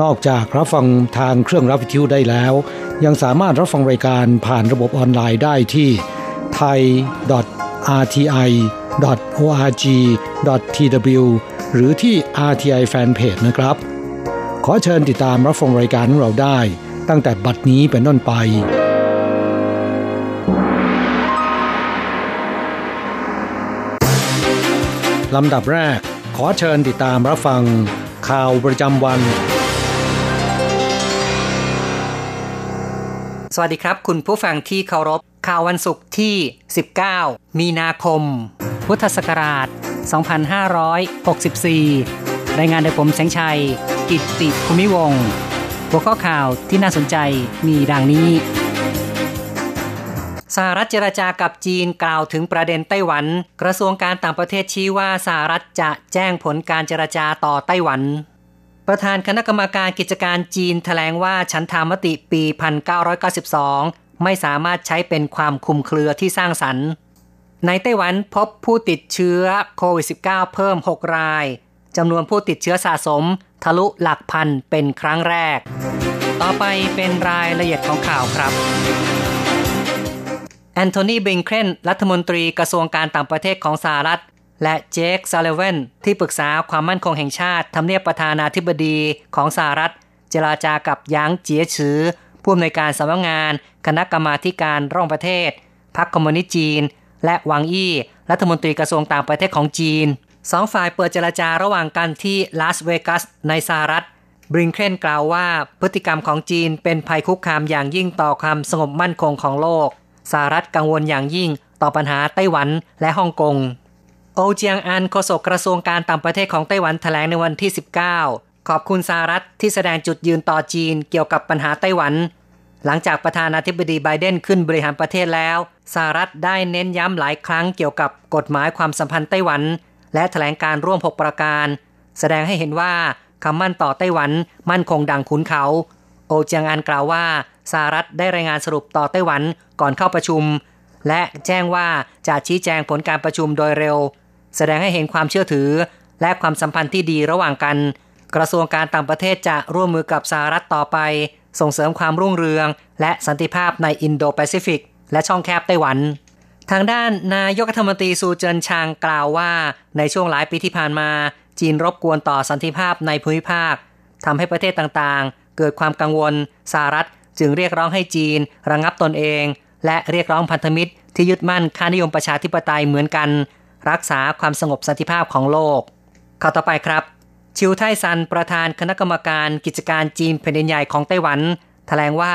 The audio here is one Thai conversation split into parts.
นอกจากรับฟังทางเครื่องรับวิทยุได้แล้ว ยังสามารถรับฟังรายการผ่านระบบออนไลน์ได้ที่ thai.rti.org.tw หรือที่ RTI Fanpage นะครับ ขอเชิญติดตามรับฟังรายการของเราได้ตั้งแต่บัดนี้เป็นต้นไปลำดับแรก ขอเชิญติดตามรับฟังข่าวประจำวัน สวัสดีครับ คุณผู้ฟังที่เคารพข่าววันศุกร์ที่ 19 มีนาคม พุทธศักราช 2564 รายงานโดยผมแสงชัย กิตติภูมิวงศ์หัวข้อข่าวที่น่าสนใจมีดังนี้ สหรัฐเจรจากับจีนกล่าวถึงประเด็นไต้หวัน กระทรวงการต่างประเทศชี้ว่าสหรัฐจะแจ้งผลการเจรจาต่อไต้หวัน ประธานคณะกรรมการกิจการจีนแถลงว่าฉันทามติปี 1992 ไม่สามารถใช้เป็นความคุมเครือที่สร้างสรรค์ ในไต้หวันพบผู้ติดเชื้อโควิด -19 เพิ่ม 6 รายจำนวนผู้ติดเชื้อสะสม ทะลุหลักพันเป็นครั้งแรก ต่อไปเป็นรายละเอียดของข่าวครับแอนโทนี บลิงเคนรัฐมนตรีกระทรวงการต่างประเทศของสหรัฐ และเจคซัลลิแวนที่ปรึกษาความมั่นคงแห่งชาติทำเนียบประธานาธิบดีของสหรัฐ เจรจากับหยางเจี๋ยฉือผู้อำนวยการสำนักงาน คณะกรรมการต่างประเทศ พรรคคอมมิวนิสต์จีน และหวังอี้ รัฐมนตรีกระทรวงต่างประเทศของจีนสองฝ่ายเปิดเจรจาระหว่างกันที่ลาสเวกัสในสหรัฐบริงเคนกล่าวว่าพฤติกรรมของจีนเป็นภัยคุกคามอย่างยิ่งต่อความสงบมั่นคงของโลกสหรัฐกังวลอย่างยิ่งต่อปัญหาไต้หวันและฮ่องกง โอเจียงอันโฆษกกระทรวงการต่างประเทศของไต้หวันแถลงในวันที่ 19 ขอบคุณสหรัฐที่แสดงจุดยืนต่อจีนเกี่ยวกับปัญหาไต้หวัน หลังจากประธานาธิบดีไบเดนขึ้นบริหารประเทศแล้วสหรัฐได้เน้นย้ำหลายครั้งเกี่ยวกับกฎหมายความสัมพันธ์ไต้หวัน และแถลงการร่วม 6 ประการ แสดงให้เห็นว่าคำมั่นต่อไต้หวันมั่นคงดังขุนเขา โอเจียงอันกล่าวว่าสหรัฐได้รายงานสรุปต่อไต้หวันก่อนเข้าประชุม และแจ้งว่าจะชี้แจงผลการประชุมโดยเร็ว แสดงให้เห็นความเชื่อถือ และความสัมพันธ์ที่ดีระหว่างกัน กระทรวงการต่างประเทศจะร่วมมือกับสหรัฐต่อไป ส่งเสริมความรุ่งเรือง และสันติภาพในอินโดแปซิฟิกและช่องแคบไต้หวัน ทางด้านนายกรัฐมนตรีซูเจินชางกล่าวว่า ในช่วงหลายปีที่ผ่านมา จีนรบกวนต่อสันติภาพในภูมิภาคทำให้ประเทศต่างๆ เกิดความกังวลสหรัฐจึงเรียกร้องให้จีน ระงับตนเอง และเรียกร้องพันธมิตรที่ยึดมั่นค่านิยมประชาธิปไตยเหมือนกัน รักษาความสงบสันติภาพของโลกข่าวต่อไปครับ ชิวไท่ซานประธานคณะกรรมการกิจการจีนแผ่นดินใหญ่ของไต้หวัน แถลงว่า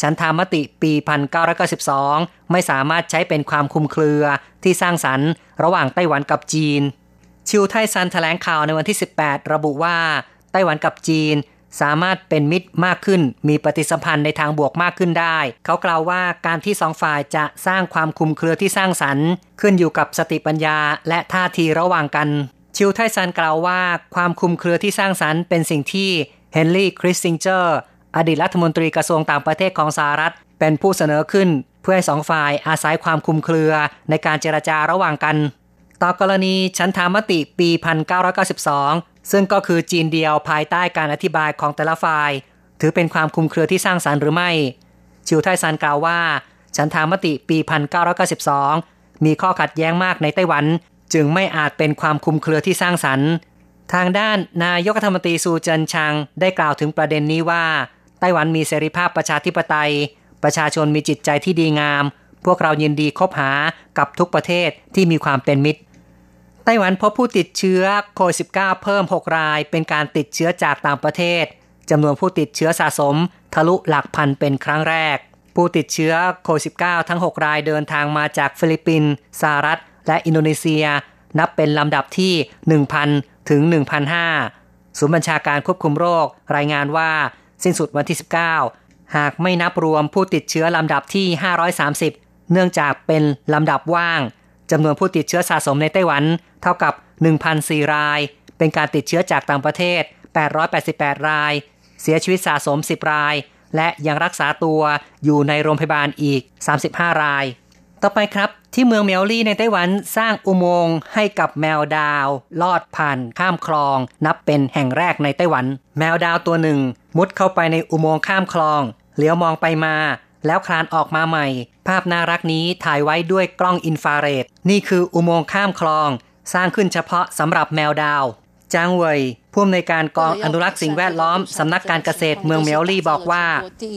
ฉันทามติปี 1992 ไม่สามารถใช้เป็นความคุมเครือที่สร้างสรรค์ระหว่างไต้หวันกับจีน ชิวไทซันแถลงข่าวในวันที่ 18 ระบุว่า ไต้หวันกับจีน สามารถเป็นมิตรมากขึ้น มีปฏิสัมพันธ์ในทางบวกมากขึ้นได้ เขากล่าวว่าการที่สองฝ่ายจะสร้างความคุมเครือที่สร้างสรรค์ ขึ้นอยู่กับสติปัญญาและท่าทีระหว่างกัน ชิวไทซันกล่าวว่าความคุมเครือที่สร้างสรรค์เป็นสิ่งที่เฮนรี่คริสติงเจอร์อดีตรัฐมนตรีกระทรวงต่างประเทศของสหรัฐ เป็นผู้เสนอขึ้น เพื่อให้สองฝ่ายอาศัยความคุมเครือในการเจรจาระหว่างกัน ต่อกรณีชันธามติปี 1992 ซึ่งก็คือจีนเดียวภายใต้การอธิบายของแต่ละฝ่าย ถือเป็นความคุมเครือที่สร้างสรรค์หรือไม่ ชิวไทซันกล่าวว่าฉันธามติปี 1992 มีข้อขัดแย้งมากในไต้หวัน จึงไม่อาจเป็นความคุมเครือที่สร้างสรรค์ ทางด้านนายกรัฐมนตรีซูเจินชางได้กล่าวถึงประเด็นนี้ว่า ไต้หวันมีเสรีภาพประชาธิปไตย ประชาชนมีจิตใจที่ดีงามพวกเรายินดีคบหากับทุกประเทศที่มีความเป็นมิตร ไต้หวันพบผู้ติดเชื้อโควิด -19 เพิ่ม 6 ราย เป็นการติดเชื้อจากต่างประเทศจำนวนผู้ติดเชื้อสะสม ทะลุหลักพันเป็นครั้งแรก ผู้ติดเชื้อโควิด -19 ทั้ง 6 รายเดินทางมาจากฟิลิปปินส์สหรัฐ และอินโดนีเซีย นับเป็นลำดับที่ 1,000 ถึง1,500ศูนย์บัญชาการควบคุมโรค รายงานว่า สิ้นสุดวันที่ 19 หากไม่นับรวมผู้ติดเชื้อลำดับที่ 530 เนื่องจากเป็นลำดับว่าง จำนวนผู้ติดเชื้อสะสมในไต้หวัน เท่ากับ 1,004 ราย เป็นการติดเชื้อจากต่างประเทศ 888 ราย เสียชีวิตสะสม 10 ราย และยังรักษาตัวอยู่ในโรงพยาบาลอีก 35 ราย ต่อไปครับ ที่เมืองเมียวลี่ในไต้หวันสร้างอุโมงค์ให้กับแมวดาว ลอดผ่านข้ามคลอง นับเป็นแห่งแรกในไต้หวัน แมวดาวตัวหนึ่ง มุดเข้าไปในอุโมงค์ข้ามคลอง เหลียวมองไปมา แล้วคลานออกมาใหม่ ภาพน่ารักนี้ถ่ายไว้ด้วยกล้องอินฟราเรด นี่คืออุโมงค์ข้ามคลอง สร้างขึ้นเฉพาะสำหรับแมวดาวจางเวยผู้อำนวยการกองอนุรักษ์สิ่งแวดล้อม สำนักการเกษตรเมืองเมียวลี่บอกว่า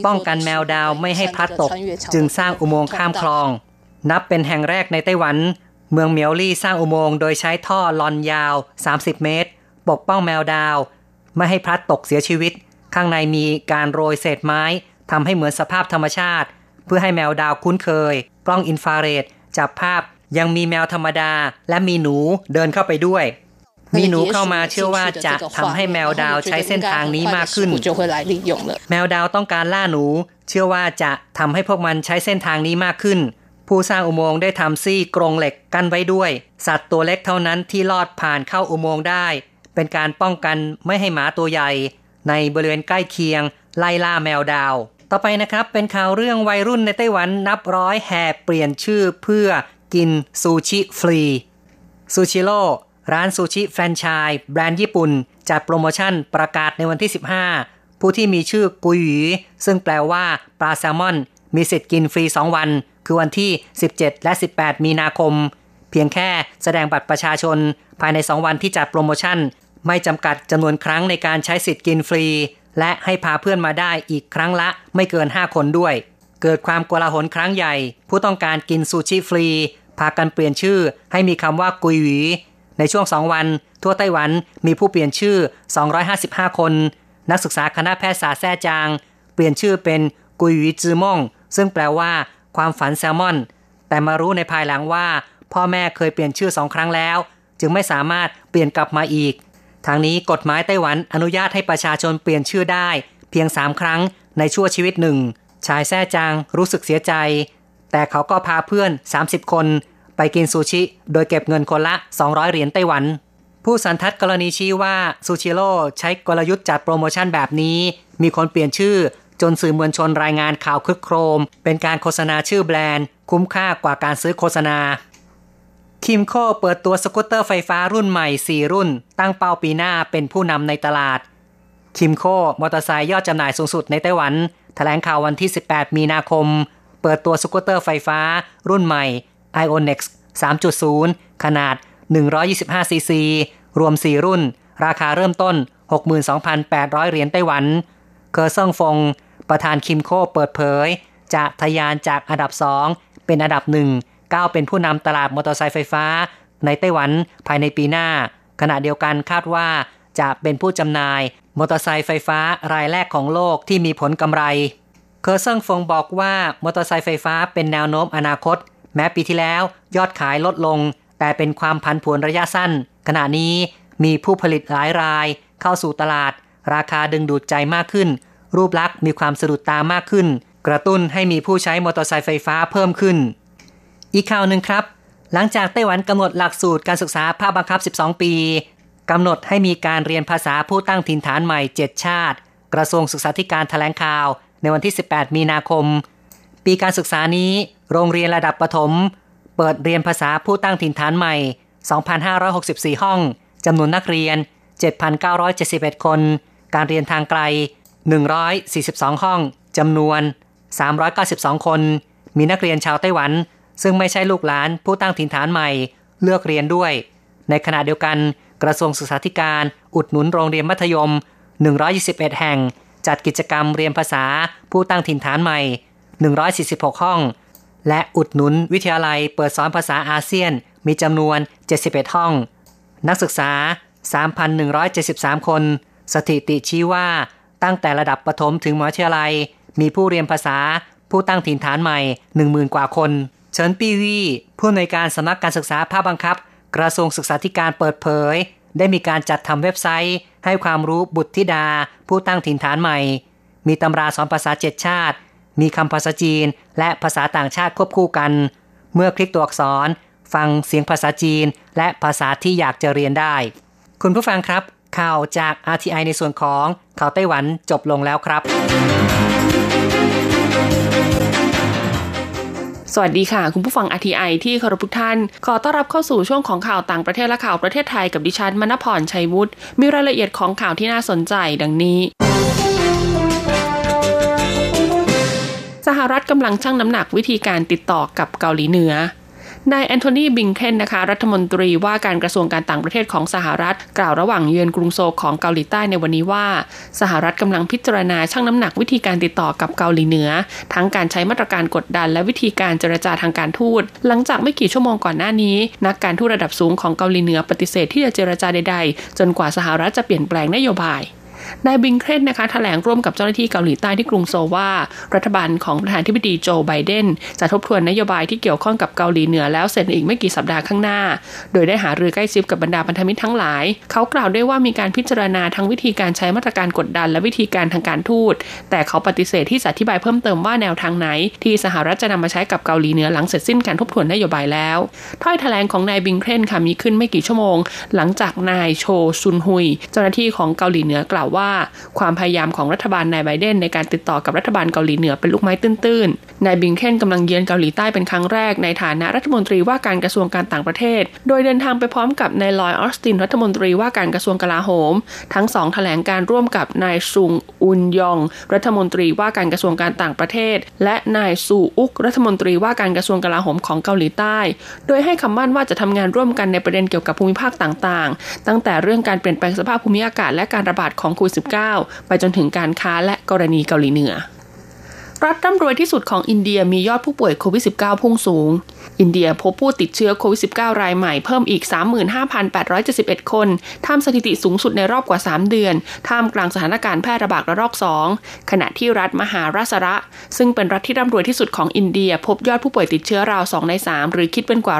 ป้องกันแมวดาวไม่ให้พลัดตก จึงสร้างอุโมงค์ข้ามคลอง นับเป็นแห่งแรกในไต้หวัน เมืองเมียวลี่สร้างอุโมงค์โดยใช้ท่อลอนยาว 30 เมตร ปกป้องแมวดาว ไม่ให้พลัดตกเสียชีวิต ข้างในมีการโรยเศษไม้ ทำให้เหมือนสภาพธรรมชาติ เพื่อให้แมวดาวคุ้นเคย กล้องอินฟราเรดจับภาพยังมีแมวธรรมดา และมีหนูเดินเข้าไปด้วย มีหนูเข้ามาเชื่อว่าจะทำให้แมวดาวใช้เส้นทางนี้มากขึ้น แมวดาวต้องการล่าหนู เชื่อว่าจะทำให้พวกมันใช้เส้นทางนี้มากขึ้น ผู้สร้างอุโมงค์ได้ทำซี่กรงเหล็กกั้นไว้ด้วย สัตว์ตัวเล็กเท่านั้นที่ลอดผ่านเข้าอุโมงค์ได้ เป็นการป้องกันไม่ให้หมาตัวใหญ่ ในบริเวณใกล้เคียงไล่ล่าแมวดาว ต่อไปนะครับเป็นข่าวเรื่องวัยรุ่นในไต้หวันนับร้อยแห่เปลี่ยนชื่อเพื่อกินซูชิฟรีซูชิโร่ร้านซูชิแฟรนไชส์แบรนด์ญี่ปุ่น จัดโปรโมชั่นประกาศในวันที่ 15 ผู้ที่มีชื่อกุยหยีซึ่งแปลว่าปลาแซลมอน มีสิทธิ์กินฟรี 2 วัน คือวันที่ 17 และ 18 มีนาคม เพียงแค่แสดงบัตรประชาชน ภายใน 2 วันที่จัดโปรโมชั่น ไม่จำกัดจำนวนครั้งในการใช้สิทธิ์กินฟรี และให้พาเพื่อนมาได้อีกครั้งละไม่เกิน 5 คนด้วย เกิดความโกลาหลครั้งใหญ่ ผู้ต้องการกินซูชิฟรี พากันเปลี่ยนชื่อ ให้มีคำว่ากุยหวี ในช่วง 2 วัน ทั่วไต้หวันมีผู้เปลี่ยนชื่อ 255 คน นักศึกษาคณะแพทยศาสตร์แท้จาง เปลี่ยนชื่อเป็นกุยหวีจือม่งซึ่งแปลว่า ความฝันแซลมอน แต่มารู้ในภายหลังว่า พ่อแม่เคยเปลี่ยนชื่อสองครั้งแล้ว จึงไม่สามารถเปลี่ยนกลับมาอีก ทางนี้กฎหมายไต้หวันอนุญาตให้ประชาชนเปลี่ยนชื่อได้ เพียงสามครั้งในชั่วชีวิตหนึ่ง ชายแซ่จางรู้สึกเสียใจ แต่เขาก็พาเพื่อน 30 คน ไปกินซูชิ โดยเก็บเงินคนละ 200 เหรียญไต้หวัน ผู้สันทัดกรณีชี้ว่าซูชิโร่ใช้กลยุทธ์จัดโปรโมชั่นแบบนี้ มีคนเปลี่ยนชื่อ จนสื่อมวลชนรายงานข่าวครึกโครม เป็นการโฆษณาชื่อแบรนด์ คุ้มค่ากว่าการซื้อโฆษณา คิมโคเปิดตัวสกูตเตอร์ไฟฟ้ารุ่นใหม่ 4 รุ่น ตั้งเป้าปีหน้าเป็นผู้นำในตลาด คิมโคมอเตอร์ไซค์ยอดจำหน่ายสูงสุดในไต้หวันแถลงข่าววันที่ 18 มีนาคม เปิดตัวสกูตเตอร์ไฟฟ้า รุ่นใหม่ Ionex 3.0 ขนาด 125 ซีซี รวม 4 รุ่น ราคาเริ่มต้น 62,800 เหรียญไต้หวัน เคอร์เซิงฟง ประธานคิมโคเปิดเผย จะทะยานจากอันดับ 2 เป็นอันดับหนึ่ง ก้าวเป็นผู้นำตลาดมอเตอร์ไซค์ไฟฟ้า ในไต้หวันภายในปีหน้า ขณะเดียวกันคาดว่าจะเป็นผู้จำหน่าย มอเตอร์ไซค์ไฟฟ้ารายแรกของโลกที่มีผลกำไร เคอร์เซิงฟงบอกว่ามอเตอร์ไซค์ไฟฟ้าเป็นแนวโน้มอนาคต แม้ปีที่แล้วยอดขายลดลง แต่เป็นความผันผวนระยะสั้น ขณะนี้มีผู้ผลิตหลายราย เข้าสู่ตลาด ราคาดึงดูดใจมากขึ้น รูปลักษณ์มีความสะดุดตามากขึ้น กระตุ้นให้มีผู้ใช้มอเตอร์ไซค์ไฟฟ้าเพิ่มขึ้น อีกข่าวหนึ่งครับ หลังจากไต้หวันกำหนดหลักสูตรการศึกษาภาคบังคับ 12 ปีกำหนดให้มีการเรียนภาษาผู้ตั้งถิ่นฐานใหม่ 7 ชาติ กระทรวงศึกษาธิการถแถลงข่าว ในวันที่ 18 มีนาคม ปีการศึกษานี้ โรงเรียนระดับประถม เปิดเรียนภาษาผู้ตั้งถิ่นฐานใหม่ 2,564 ห้องจำนวนนักเรียน 7,971 คน การเรียนทางไกล 142 ห้องจำนวน 392 คน มีนักเรียนชาวไต้หวัน ซึ่งไม่ใช่ลูกหลานผู้ตั้งถิ่นฐานใหม่เลือกเรียนด้วย ในขณะเดียวกันกระทรวงศึกษาธิการอุดหนุนโรงเรียนมัธยม 121 แห่ง จัดกิจกรรมเรียนภาษาผู้ตั้งถิ่นฐานใหม่ 146 ห้อง และอุดหนุนวิทยาลัยเปิดสอนภาษาอาเซียนมีจำนวน 71 ห้อง นักศึกษา 3,173 คน สถิติชี้ว่าตั้งแต่ระดับประถมถึงมหาวิทยาลัย มีผู้เรียนภาษาผู้ตั้งถิ่นฐานใหม่ 10,000 กว่าคน เฉินปีวีผู้ในการสำนักการศึกษาภาคบังคับ กระทรวงศึกษาธิการเปิดเผย ได้มีการจัดทำเว็บไซต์ ให้ความรู้บุตรธิดา ผู้ตั้งถิ่นฐานใหม่ มีตำราสอนภาษาเจ็ดชาติ มีคำภาษาจีน และภาษาต่างชาติควบคู่กัน เมื่อคลิกตัวอักษร ฟังเสียงภาษาจีน และภาษาที่อยากจะเรียนได้ คุณผู้ฟังครับ ข่าวจาก RTI ในส่วนของข่าวไต้หวันจบลงแล้วครับ สวัสดีค่ะ คุณผู้ฟัง RTI ที่เคารพทุกท่าน ขอต้อนรับเข้าสู่ช่วงของข่าวต่างประเทศและข่าวประเทศไทยกับดิฉันมณพรชัยวุฒิมีรายละเอียดของข่าวที่น่าสนใจดังนี้สหรัฐกำลังชั่งน้ำหนักวิธีการติดต่อกับเกาหลีเหนือ นายแอนโทนีบิงเคนนะคะ รัฐมนตรีว่าการกระทรวงการต่างประเทศของสหรัฐ กล่าวระหว่างเยือนกรุงโซลของเกาหลีใต้ในวันนี้ว่า สหรัฐกำลังพิจารณาชั่งน้ำหนักวิธีการติดต่อกับเกาหลีเหนือ ทั้งการใช้มาตรการกดดันและวิธีการเจรจาทางการทูต หลังจากไม่กี่ชั่วโมงก่อนหน้านี้ นักการทูตระดับสูงของเกาหลีเหนือปฏิเสธที่จะเจรจาใดๆ จนกว่าสหรัฐจะเปลี่ยนแปลงนโยบาย นายบิงเครนนะคะถแถลงร่วมกับเจ้าหน้าที่เกาหลีใต้ที่กรุงโซว่า รัฐบาลของประธานธิบดีโจไบเดน จะทบทวนนโยบายที่เกี่ยวข้องกับเกาหลีเหนือแล้วเสร็จอีกไม่กี่สัปดาห์ข้างหน้า โดยได้หารือใกล้ชิดกับบรรดาพันธมิตรทั้งหลาย เขากล่าวด้วยว่ามีการพิจารณาทั้งวิธีการใช้มาตรการกดดันและวิธีการทางการทูต แต่เขาปฏิเสธที่จะอธิบายเพิ่มเติมว่าแนวทางไหน ที่สหรัฐจะนำมาใช้กับเกาหลีเหนือหลังเสร็จสิ้นการทบทวนนโยบายแล้วถ้อยแถลงของนายบิงเครนค่ะมีขึ้นไม่กี่ชั่วโมง หลังจากนายโชซุนฮุย เจ้าหน้าที่ของเกาหลีเหนือกล่าวว่าความพยายามของรัฐบาลนายไบเดนในการติดต่อกับรัฐบาลเกาหลีเหนือเป็นลูกไม้ตื้นๆ นายบิงเคนกำลังเยือนเกาหลีใต้เป็นครั้งแรกในฐานะรัฐมนตรีว่าการกระทรวงการต่างประเทศ โดยเดินทางไปพร้อมกับนายลอยออสตินรัฐมนตรีว่าการกระทรวงกลาโหม ทั้งสองแถลงการร่วมกับนายซุงอุนยอง รัฐมนตรีว่าการกระทรวงการต่างประเทศ และนายซูอุกรัฐมนตรีว่าการกระทรวงกลาโหมของเกาหลีใต้ โดยให้คำมั่นว่าจะทำงานร่วมกันในประเด็นเกี่ยวกับภูมิภาคต่างๆ ตั้งแต่เรื่องการเปลี่ยนแปลงสภาพภูมิอากาศและการระบาดของโควิด -19 ไปจนถึงการค้าและกรณีเกาหลีเหนือ รัฐร่ำรวยที่สุดของอินเดียมียอดผู้ป่วยโควิด -19 พุ่งสูง อินเดียพบผู้ติดเชื้อโควิด -19 รายใหม่เพิ่มอีก 35,871 คนทำสถิติสูงสุดในรอบกว่า 3 เดือน ท่ามกลางสถานการณ์แพร่ระบาดระลอก 2 ขณะที่รัฐมหาราชระซึ่งเป็นรัฐที่ร่ำรวยที่สุดของอินเดีย พบยอดผู้ป่วยติดเชื้อราว 2 ใน 3 หรือคิดเป็นกว่า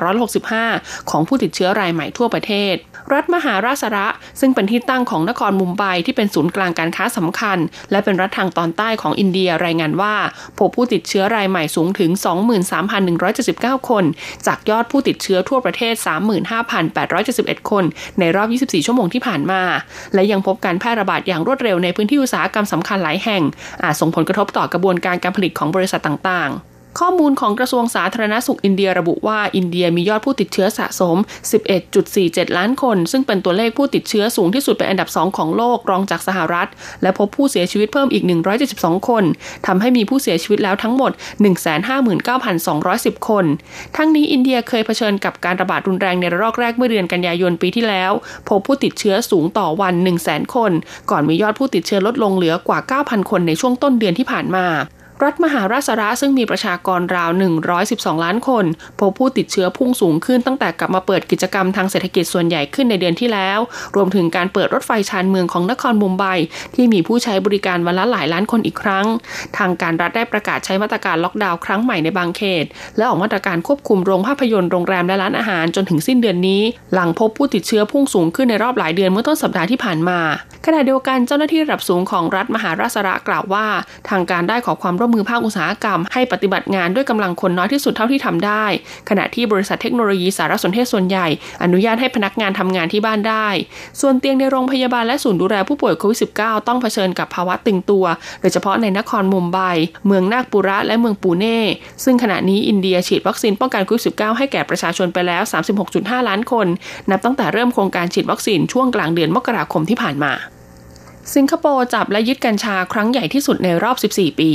165 ของผู้ติดเชื้อรายใหม่ทั่วประเทศ รัฐมหาราชระ ซึ่งเป็นที่ตั้งของนครมุมไบที่เป็นศูนย์กลางการค้าสำคัญ และเป็นรัฐทางตอนใต้ของอินเดียรายงานว่าพบผู้ติดเชื้อรายใหม่สูงถึง 23,179 คน จากยอดผู้ติดเชื้อทั่วประเทศ 35,871 คน ในรอบ 24 ชั่วโมงที่ผ่านมา และยังพบการแพร่ระบาดอย่างรวดเร็วในพื้นที่อุตสาหกรรมสำคัญหลายแห่ง อาจส่งผลกระทบต่อกระบวนการการผลิตของบริษัทต่างๆ ข้อมูลของกระทรวงสาธารณสุขอินเดียระบุว่าอินเดียมียอดผู้ติดเชื้อสะสม 11.47 ล้านคน ซึ่งเป็นตัวเลขผู้ติดเชื้อสูงที่สุดเป็นอันดับ 2 ของโลกรองจากสหรัฐ และพบผู้เสียชีวิตเพิ่มอีก 172 คนทำให้มีผู้เสียชีวิตแล้วทั้งหมด 159,210 คน ทั้งนี้อินเดียเคยเผชิญกับการระบาดรุนแรงในระลอกแรกเมื่อเดือนกันยายนปีที่แล้ว พบผู้ติดเชื้อสูงต่อวัน 100,000 คน ก่อนมียอดผู้ติดเชื้อลดลงเหลือกว่า 9,000 คนในช่วงต้นเดือนที่ผ่านมา รัฐมหาราชระซึ่งมีประชากรราว 112 ล้านคน พบผู้ติดเชื้อพุ่งสูงขึ้นตั้งแต่กลับมาเปิดกิจกรรมทางเศรษฐกิจส่วนใหญ่ขึ้นในเดือนที่แล้ว รวมถึงการเปิดรถไฟชานเมืองของนครมุมไบที่มีผู้ใช้บริการวันละหลายล้านคนอีกครั้ง ทางการรัฐได้ประกาศใช้มาตรการล็อกดาวน์ครั้งใหม่ในบางเขต และออกมาตรการควบคุมโรงภาพยนตร์โรงแรมและร้านอาหารจนถึงสิ้นเดือนนี้ หลังพบผู้ติดเชื้อพุ่งสูงขึ้นในรอบหลายเดือนเมื่อต้นสัปดาห์ที่ผ่านมาขณะเดียวกันเจ้าหน้าที่ระดับสูงของรัฐมหาราชระกล่าวว่า ทางการได้ขอความร่วมมือภาคอุตสาหกรรมให้ปฏิบัติงานด้วยกำลังคนน้อยที่สุดเท่าที่ทำได้ ขณะที่บริษัทเทคโนโลยีสารสนเทศส่วนใหญ่ อนุญาตให้พนักงานทำงานที่บ้านได้ ส่วนเตียงในโรงพยาบาลและศูนย์ดูแลผู้ป่วยโควิด -19 ต้องเผชิญกับภาวะตึงตัว โดยเฉพาะในนครมุมไบ เมืองนาคปุระและเมืองปูเน่ ซึ่งขณะนี้อินเดียฉีดวัคซีนป้องกันโควิด -19 ให้แก่ประชาชนไปแล้ว 36.5 ล้านคน นับตั้งแต่เริ่มโครงการฉีดวัคซีนช่วงกลางเดือนมกราคมที่ผ่านมา สิงคโปร์จับและยึดกัญชาครั้งใหญ่ที่สุดในรอบ 14 ปี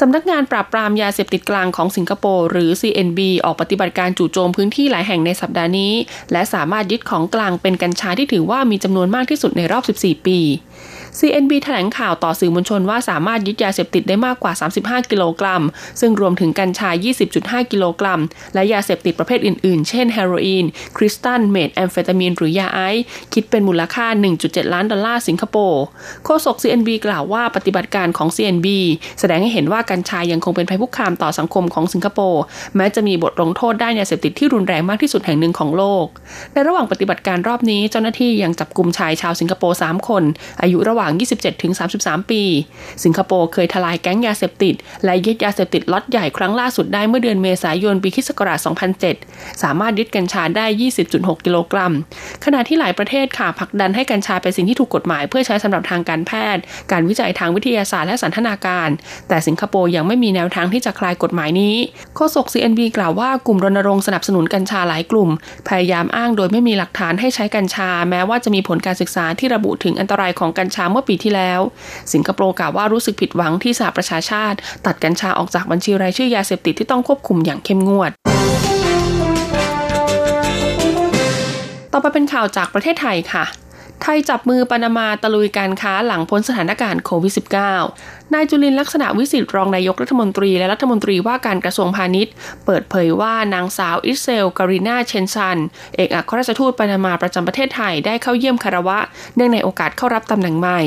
สำนักงานปราบปรามยาเสพติดกลางของสิงคโปร์หรือ CNB ออกปฏิบัติการจู่โจมพื้นที่หลายแห่งในสัปดาห์นี้ และสามารถยึดของกลางเป็นกัญชาที่ถือว่ามีจำนวนมากที่สุดในรอบ 14 ปี CNB แถลงข่าวต่อสื่อมวลชนว่าสามารถยึดยาเสพติดได้มากกว่า 35 กิโลกรัม ซึ่งรวมถึงกัญชา 20.5 กิโลกรัม และยาเสพติดประเภทอื่นๆ เช่น เฮโรอีน คริสตัลเมทแอมเฟตามีน หรือยาไอซ์ คิดเป็นมูลค่า 1.7 ล้านดอลลาร์สิงคโปร์โฆษก CNB กล่าวว่าปฏิบัติการของ CNB แสดงให้เห็นว่ากัญชายังคงเป็นภัยคุกคามต่อสังคมของสิงคโปร์ แม้จะมีบทลงโทษด้านยาเสพติดที่รุนแรงมากที่สุดแห่งหนึ่งของโลก ในระหว่างปฏิบัติการรอบนี้ เจ้าหน้าที่ยังจับกลุ่มชายชาวสิงคโปร์ 3 คน อายุระหว่าง27-33 ปี สิงคโปร์เคยทลายแก๊งยาเสพติด และยึดยาเสพติดล็อตใหญ่ครั้งล่าสุดได้เมื่อเดือนเมษายนปีคศ2007 สามารถยึดกัญชาได้ 20.6 กิโลกรัม ขณะที่หลายประเทศค่ะผลักดันให้กัญชาเป็นสิ่งที่ถูกกฎหมาย เพื่อใช้สำหรับทางการแพทย์ การวิจัยทางวิทยาศาสตร์และสันทนาการ แต่สิงคโปร์ยังไม่มีแนวทางที่จะคลายกฎหมายนี้โฆษก CNB กล่าวว่ากลุ่มรณรงค์สนับสนุนกัญชาหลายกลุ่ม พยายามอ้างโดยไม่มีหลักฐานให้ใช้กัญชา แม้ว่าจะมีผลการศึกษาที่ระบุถึงอันตรายของกัญชาเมื่อปีที่แล้ว สิงคโปร์กล่าวว่ารู้สึกผิดหวังที่สหประชาชาติ ตัดกัญชาออกจากบัญชีรายชื่อยาเสพติดที่ต้องควบคุมอย่างเข้มงวดต่อไปเป็นข่าวจากประเทศไทยค่ะ ไทยจับมือปานามาตะลุยการค้าหลังพ้นสถานการณ์โควิด -19 นายจุลินลักษณะวิสิทธิ์รองนายกรัฐมนตรีและรัฐมนตรีว่าการกระทรวงพาณิชย์ เปิดเผยว่านางสาวอิเซลการีนาเชนซัน เอกอัครราชทูตปานามาประจำประเทศไทยได้เข้าเยี่ยมคารวะ เนื่องในโอกาสเข้ารับตำแหน่งใหม่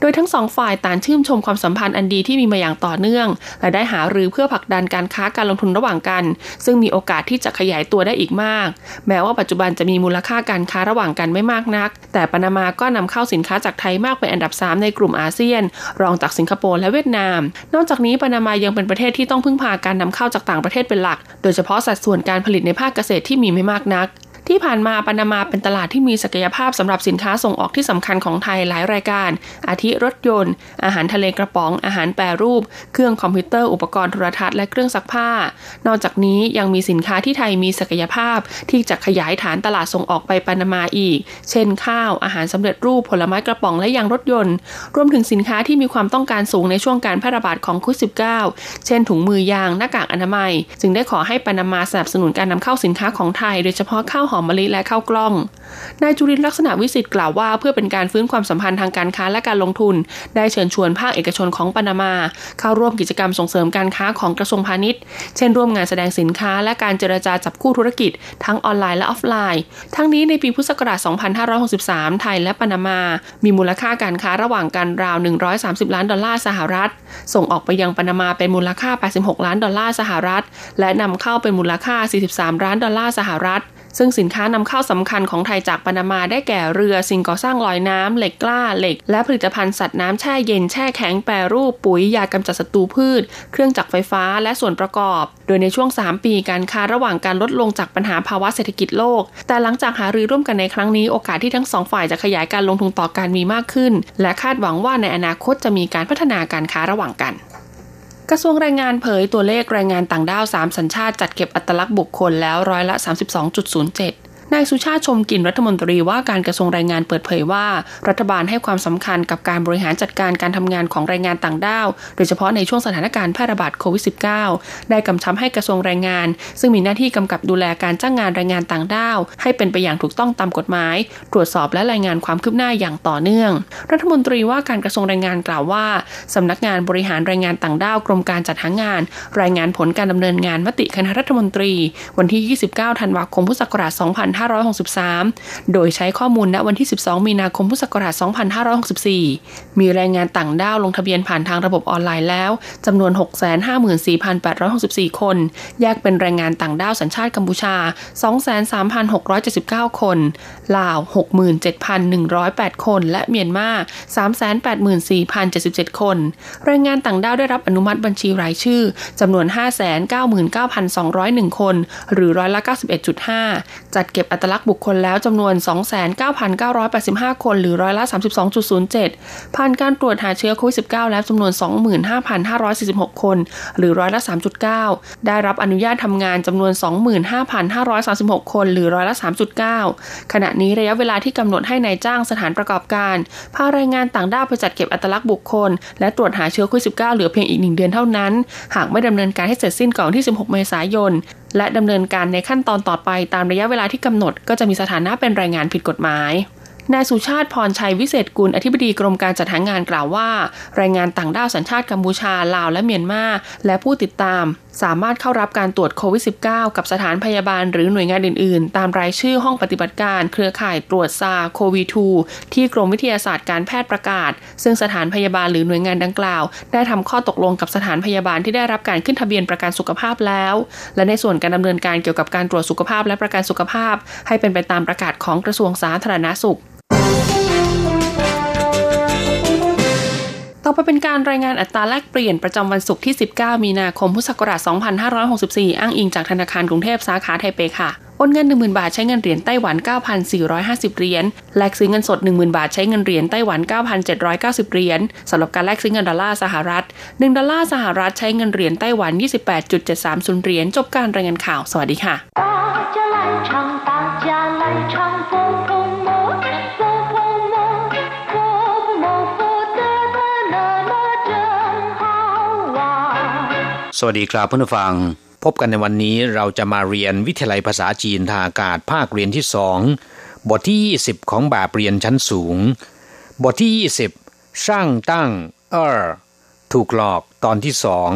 โดยทั้งสองฝ่ายต่างชื่นชมความสัมพันธ์อันดีที่มีมาอย่างต่อเนื่อง และได้หารือเพื่อผลักดันการค้าการลงทุนระหว่างกัน ซึ่งมีโอกาสที่จะขยายตัวได้อีกมาก แม้ว่าปัจจุบันจะมีมูลค่าการค้าระหว่างกันไม่มากนัก แต่ปานามาก็นำเข้าสินค้าจากไทยมากเป็นอันดับ 3 ในกลุ่มอาเซียน รองจากสิงคโปร์และเวียดนาม นอกจากนี้ปานามายังเป็นประเทศที่ต้องพึ่งพาการนำเข้าจากต่างประเทศเป็นหลัก โดยเฉพาะสัดส่วนการผลิตในภาคเกษตรที่มีไม่มากนัก ที่ผ่านมาปานามาเป็นตลาดที่มีศักยภาพสำหรับสินค้าส่งออกที่สำคัญของไทยหลายรายการ อาทิรถยนต์ อาหารทะเลกระป๋อง อาหารแปรรูป เครื่องคอมพิวเตอร์อุปกรณ์โทรทัศน์และเครื่องซักผ้า นอกจากนี้ยังมีสินค้าที่ไทยมีศักยภาพ ที่จะขยายฐานตลาดส่งออกไปปานามาอีก เช่น ข้าวอาหารสำเร็จรูปผลไม้กระป๋องและยางรถยนต์ รวมถึงสินค้าที่มีความต้องการสูงในช่วงการแพร่ระบาดของโควิด -19 เช่น ถุงมือยางหน้ากากอนามัย จึงได้ขอให้ปานามาสนับสนุนการนำเข้าสินค้าของไทย โดยเฉพาะข้าวหอมมะลิและข้าวกล้อง นายจุรินลักษณะวิสิทธิ์กล่าวว่าเพื่อเป็นการฟื้นความสัมพันธ์ทางการค้าและการลงทุน ได้เชิญชวนภาคเอกชนของปานามา เข้าร่วมกิจกรรมส่งเสริมการค้าของกระทรวงพาณิชย์ เช่นร่วมงานแสดงสินค้าและการเจรจาจับคู่ธุรกิจ ทั้งออนไลน์และออฟไลน์ ทั้งนี้ในปีพุทธศักราช 2563 ไทยและปานามา มีมูลค่าการค้าระหว่างกันราว 130 ล้านดอลลาร์สหรัฐ ส่งออกไปยังปานามาเป็นมูลค่า 86 ล้านดอลลาร์สหรัฐ และนำเข้าเป็นมูลค่า 43 ล้านดอลลาร์สหรัฐ ซึ่งสินค้านำเข้าสำคัญของไทยจากปานามาได้แก่เรือสิ่งก่อสร้างลอยน้ำเหล็กกล้าเหล็ก และผลิตภัณฑ์สัตว์น้ำแช่เย็นแช่แข็งแปรรูปปุ๋ยยากำจัดศัตรูพืช เครื่องจักรไฟฟ้าและส่วนประกอบ โดยในช่วง 3 ปีการค้าระหว่างการลดลงจากปัญหาภาวะเศรษฐกิจโลก แต่หลังจากหารือร่วมกันในครั้งนี้โอกาสที่ทั้งสองฝ่ายจะขยายการลงทุนต่อการมีมากขึ้น และคาดหวังว่าในอนาคตจะมีการพัฒนาการค้าระหว่างกัน กระทรวงแรงงานเผยตัวเลขแรงงานต่างด้าว 3 สัญชาติจัดเก็บอัตลักษณ์บุคคลแล้วร้อยละ 32.07 นายสุชาติชมกินรัฐมนตรีว่าการกระทรวงแรงงานเปิดเผยว่า รัฐบาลให้ความสำคัญกับการบริหารจัดการการทำงานของแรงงานต่างด้าว โดยเฉพาะในช่วงสถานการณ์แพร่ระบาดโควิด -19 ได้กำชับให้กระทรวงแรงงาน ซึ่งมีหน้าที่กำกับดูแลการจ้างงานแรงงานต่างด้าว ให้เป็นไปอย่างถูกต้องตามกฎหมาย ตรวจสอบและรายงานความคืบหน้าอย่างต่อเนื่อง รัฐมนตรีว่าการกระทรวงแรงงานกล่าวว่าสำนักงานบริหารแรงงานต่างด้าวกรมการจัดหางาน รายงานผลการดำเนินงานมติคณะรัฐมนตรี วันที่ 29 ธันวาคมพุทธศักราช2563 โดยใช้ข้อมูลณวันที่ 12 มีนาคมพุทธศักราช 2564 มีแรงงานต่างด้าวลงทะเบียนผ่านทางระบบออนไลน์แล้วจำนวน 654,864 คน แยกเป็นแรงงานต่างด้าวสัญชาติกัมพูชา 23,679 คน ลาว 67,108 คน และเมียนมา 384,077 คน แรงงานต่างด้าวได้รับอนุมัติบัญชีรายชื่อจำนวน 599,201 คน หรือร้อยละ 91.5 จัดเก็บอัตลักษณ์บุคคลแล้วจำนวน 29,985 คนหรือร้อยละ 32.07 ผ่านการตรวจหาเชื้อโควิด -19 แล้วจำนวน 25,546 คน หรือร้อยละ 3.9 ได้รับอนุญาตทำงานจำนวน 25,536 คน หรือร้อยละ 3.9 ขณะนี้ระยะเวลาที่กำหนดให้ในายจ้างสถานประกอบการ พารายงานต่างด้าวไปจัดเก็บอัตลักษณ์บุคคล และตรวจหาเชื้อโควิด -19 เหลือเพียงอีกหนึ่งเดือนเท่านั้น หากไม่ดำเนินการให้เสร็จสิ้นก่อนที่ 16 เมษายน และดำเนินการในขั้นตอนต่อไปตามระยะเวลาที่กำหนด ก็จะมีสถานะเป็นแรงงานผิดกฎหมายนายสุชาติพรชัยวิเศษกุลอธิบดีกรมการจัดหางานกล่าวว่าแรงงานต่างด้าวสัญชาติกัมพูชาลาวและเมียนมาและผู้ติดตาม สามารถเข้ารับการตรวจโควิด -19 กับสถานพยาบาลหรือหน่วยงานอื่นๆ ตามรายชื่อห้องปฏิบัติการเครือข่ายตรวจซาโควิด 2 ที่กรมวิทยาศาสตร์การแพทย์ประกาศ ซึ่งสถานพยาบาลหรือหน่วยงานดังกล่าว ได้ทำข้อตกลงกับสถานพยาบาลที่ได้รับการขึ้นทะเบียนประกันสุขภาพแล้ว และในส่วนการดำเนินการเกี่ยวกับการตรวจสุขภาพและประกันสุขภาพ ให้เป็นไปตามประกาศของกระทรวงสาธารณสุข ต่อไปเป็นการรายงานอัตราแลกเปลี่ยนประจำวันศุกร์ที่ 19 มีนาคม พุทธศักราช 2564 อ้างอิงจากธนาคารกรุงเทพสาขาไทเปค่ะ โอนเงิน 10,000 บาทใช้เงินเหรียญไต้หวัน 9,450 เหรียญ แลกซื้อเงินสด 10,000 บาทใช้เงินเหรียญไต้หวัน 9,790 เหรียญสำหรับการแลกซื้อเงินดอลลาร์สหรัฐ 1 ดอลลาร์สหรัฐใช้เงินเหรียญไต้หวัน 28.730 เหรียญ จบการรายงานข่าว สวัสดีค่ะ สวัสดีครับเพื่อนผู้ฟัง พบกันในวันนี้เราจะมาเรียนวิทยาลัยภาษาจีนทางอากาศภาคเรียนที่สองบทที่ 20 ของแบบเรียนชั้นสูง บทที่ 20 ช่างตั้งเออถูกหลอกตอนที่สอง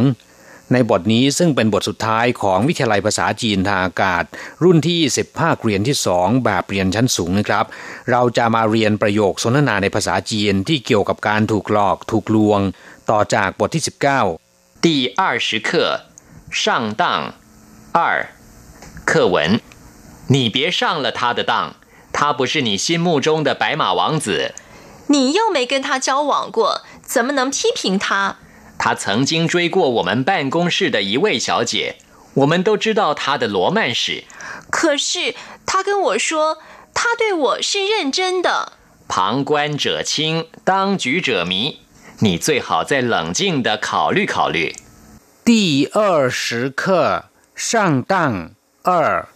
ในบทนี้ซึ่งเป็นบทสุดท้ายของวิทยาลัยภาษาจีนทางอากาศ รุ่นที่20ภาคเรียนที่สองแบบเรียนชั้นสูงนะครับ เราจะมาเรียนประโยคสนทนาในภาษาจีนที่เกี่ยวกับการถูกหลอกถูกลวง ต่อจากบทที่ 19第二十课上当二课文，你别上了他的当，他不是你心目中的白马王子。你又没跟他交往过，怎么能批评他？他曾经追过我们办公室的一位小姐，我们都知道他的罗曼史。可是他跟我说，他对我是认真的。旁观者清，当局者迷。你最好再冷静的考虑考虑。第二十课上当二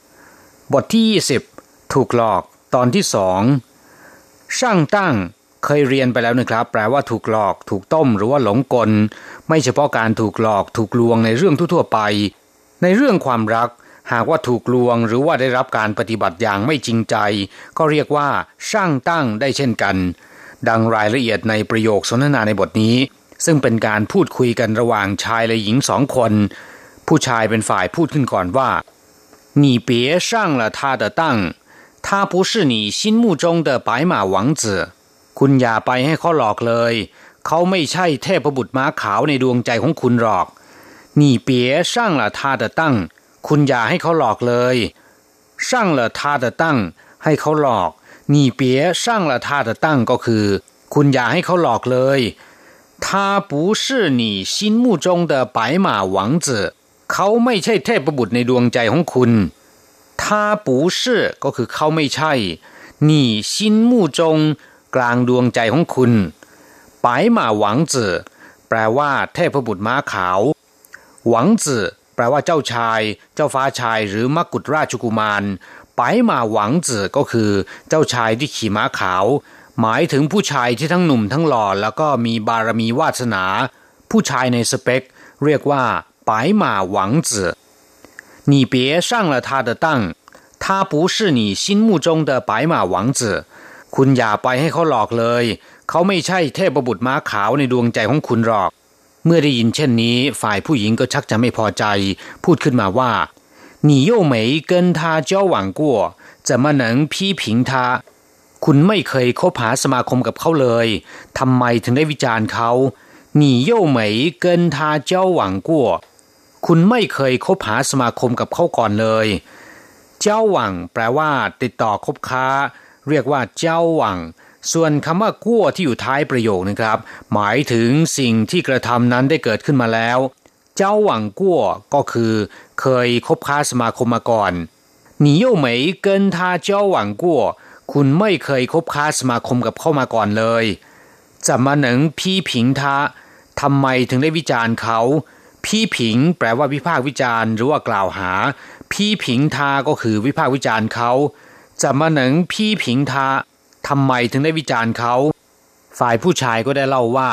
บทที่ยี่สิบถูกหลอกตอนที่สองช่างตั้งเคยเรียนไปแล้วนะครับ แปลว่าถูกหลอก ถูกต้มหรือว่าหลงกล ไม่เฉพาะการถูกหลอก ถูกลวงในเรื่องทั่วๆไป ในเรื่องความรัก หากว่าถูกลวงหรือว่าได้รับการปฏิบัติอย่างไม่จริงใจ ก็เรียกว่าช่างตั้งได้เช่นกัน ดังรายละเอียดในประโยคสนทนาในบทนี้ ซึ่งเป็นการพูดคุยกันระหว่างชายและหญิงสองคน ผู้ชายเป็นฝ่ายพูดขึ้นก่อนว่า你别上了他的当他不是你心目中的白马王子คุณอย่าไปให้เขาหลอกเลย เขาไม่ใช่เทพบุตรม้าขาวในดวงใจของคุณหรอก你别上了他的当คุณอย่าให้เขาหลอกเลย上了他的当ให้เขาหลอก 你别上了他的当ก็คือ คุณอย่าให้เขาหลอกเลย他不是你心目中的白马王子เขาไม่ใช่เทพบุตรในดวงใจของคุณ他不是ก็คือเขาไม่ใช่你心目中กลางดวงใจของคุณ白马王子แปลว่า เทพบุตรม้าขาวหวังจือแปลว่าเจ้าชาย เจ้าฟ้าชาย หรือมกุฎราชกุมาร ไปมาหวังจือก็คือ เจ้าชายที่ขี่ม้าขาว หมายถึงผู้ชายที่ทั้งหนุ่มทั้งหล่อแล้วก็มีบารมีวาสนา ผู้ชายในสเปค เรียกว่า白马王子你别上了他的当他不是你心目中的白马王子คุณอย่าไปให้เขาหลอกเลย เขาไม่ใช่เทพบุตรม้าขาวในดวงใจของคุณหรอก เมื่อได้ยินเช่นนี้ ฝ่ายผู้หญิงก็ชักจะไม่พอใจ พูดขึ้นมาว่า 你又没跟他交往过怎么能批评他คุณไม่เคยคบหาสมาคมกับเขาเลยทำไมถึงได้วิจารณ์เขา你又没跟他交往过คุณไม่เคยคบหาสมาคมกับเขาก่อนเลยเจ้าหวังแปลว่า ติดต่อคบค้า เรียกว่าเจ้าหวัง ส่วนคำว่ากั้วที่อยู่ท้ายประโยคนะครับ หมายถึงสิ่งที่กระทำนั้นได้เกิดขึ้นมาแล้ว เจ้าหวังกั้วก็คือ เคยคบค้าสมาคมมาก่อน你又没跟他交往过คุณไม่เคยคบค้าสมาคมกับเขามาก่อนเลย怎么能批评他ทำไมถึงได้วิจารณ์เขาพี่ผิงแปลว่าวิพากษ์วิจารณ์หรือว่ากล่าวหา พี่ผิงทาก็คือวิพากษ์วิจารณ์เขาจะมาหนังพี่ผิงทาทำไมถึงได้วิจารณ์เขา ฝ่ายผู้ชายก็ได้เล่าว่า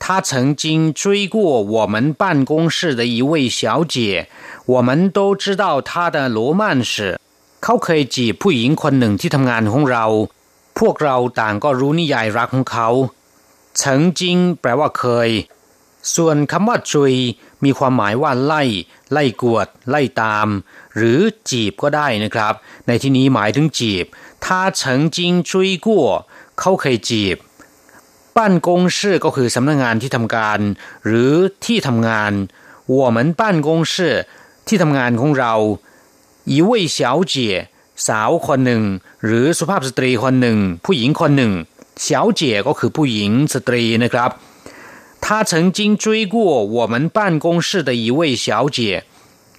他曾经追过我们办公室的一位小姐，我们都知道她的罗曼史。เขาเคยจีบผู้หญิงคนหนึ่งที่ทำงานของเรา พวกเราต่างก็รู้นิยายรักของเขาเฉิงจิงแปลว่าเคย ส่วนคำว่าจุยมีความหมายว่าไล่ ไล่กวด ไล่ตาม หรือจีบก็ได้นะครับ ในที่นี้หมายถึงจีบถ้าเฉิงจิงจุยกัวเขาเคยจีบ บ้านกงชื่อก็คือสำนักงงานที่ทำการ หรือที่ทำงาน我们办公室ที่ทำงานของเรา一位小姐สาวคนหนึ่ง หรือสุภาพสตรีคนหนึ่ง ผู้หญิงคนหนึ่ง小姐ก็คือผู้หญิงสตรีนะครับ他曾经追过我们办公室的一位小姐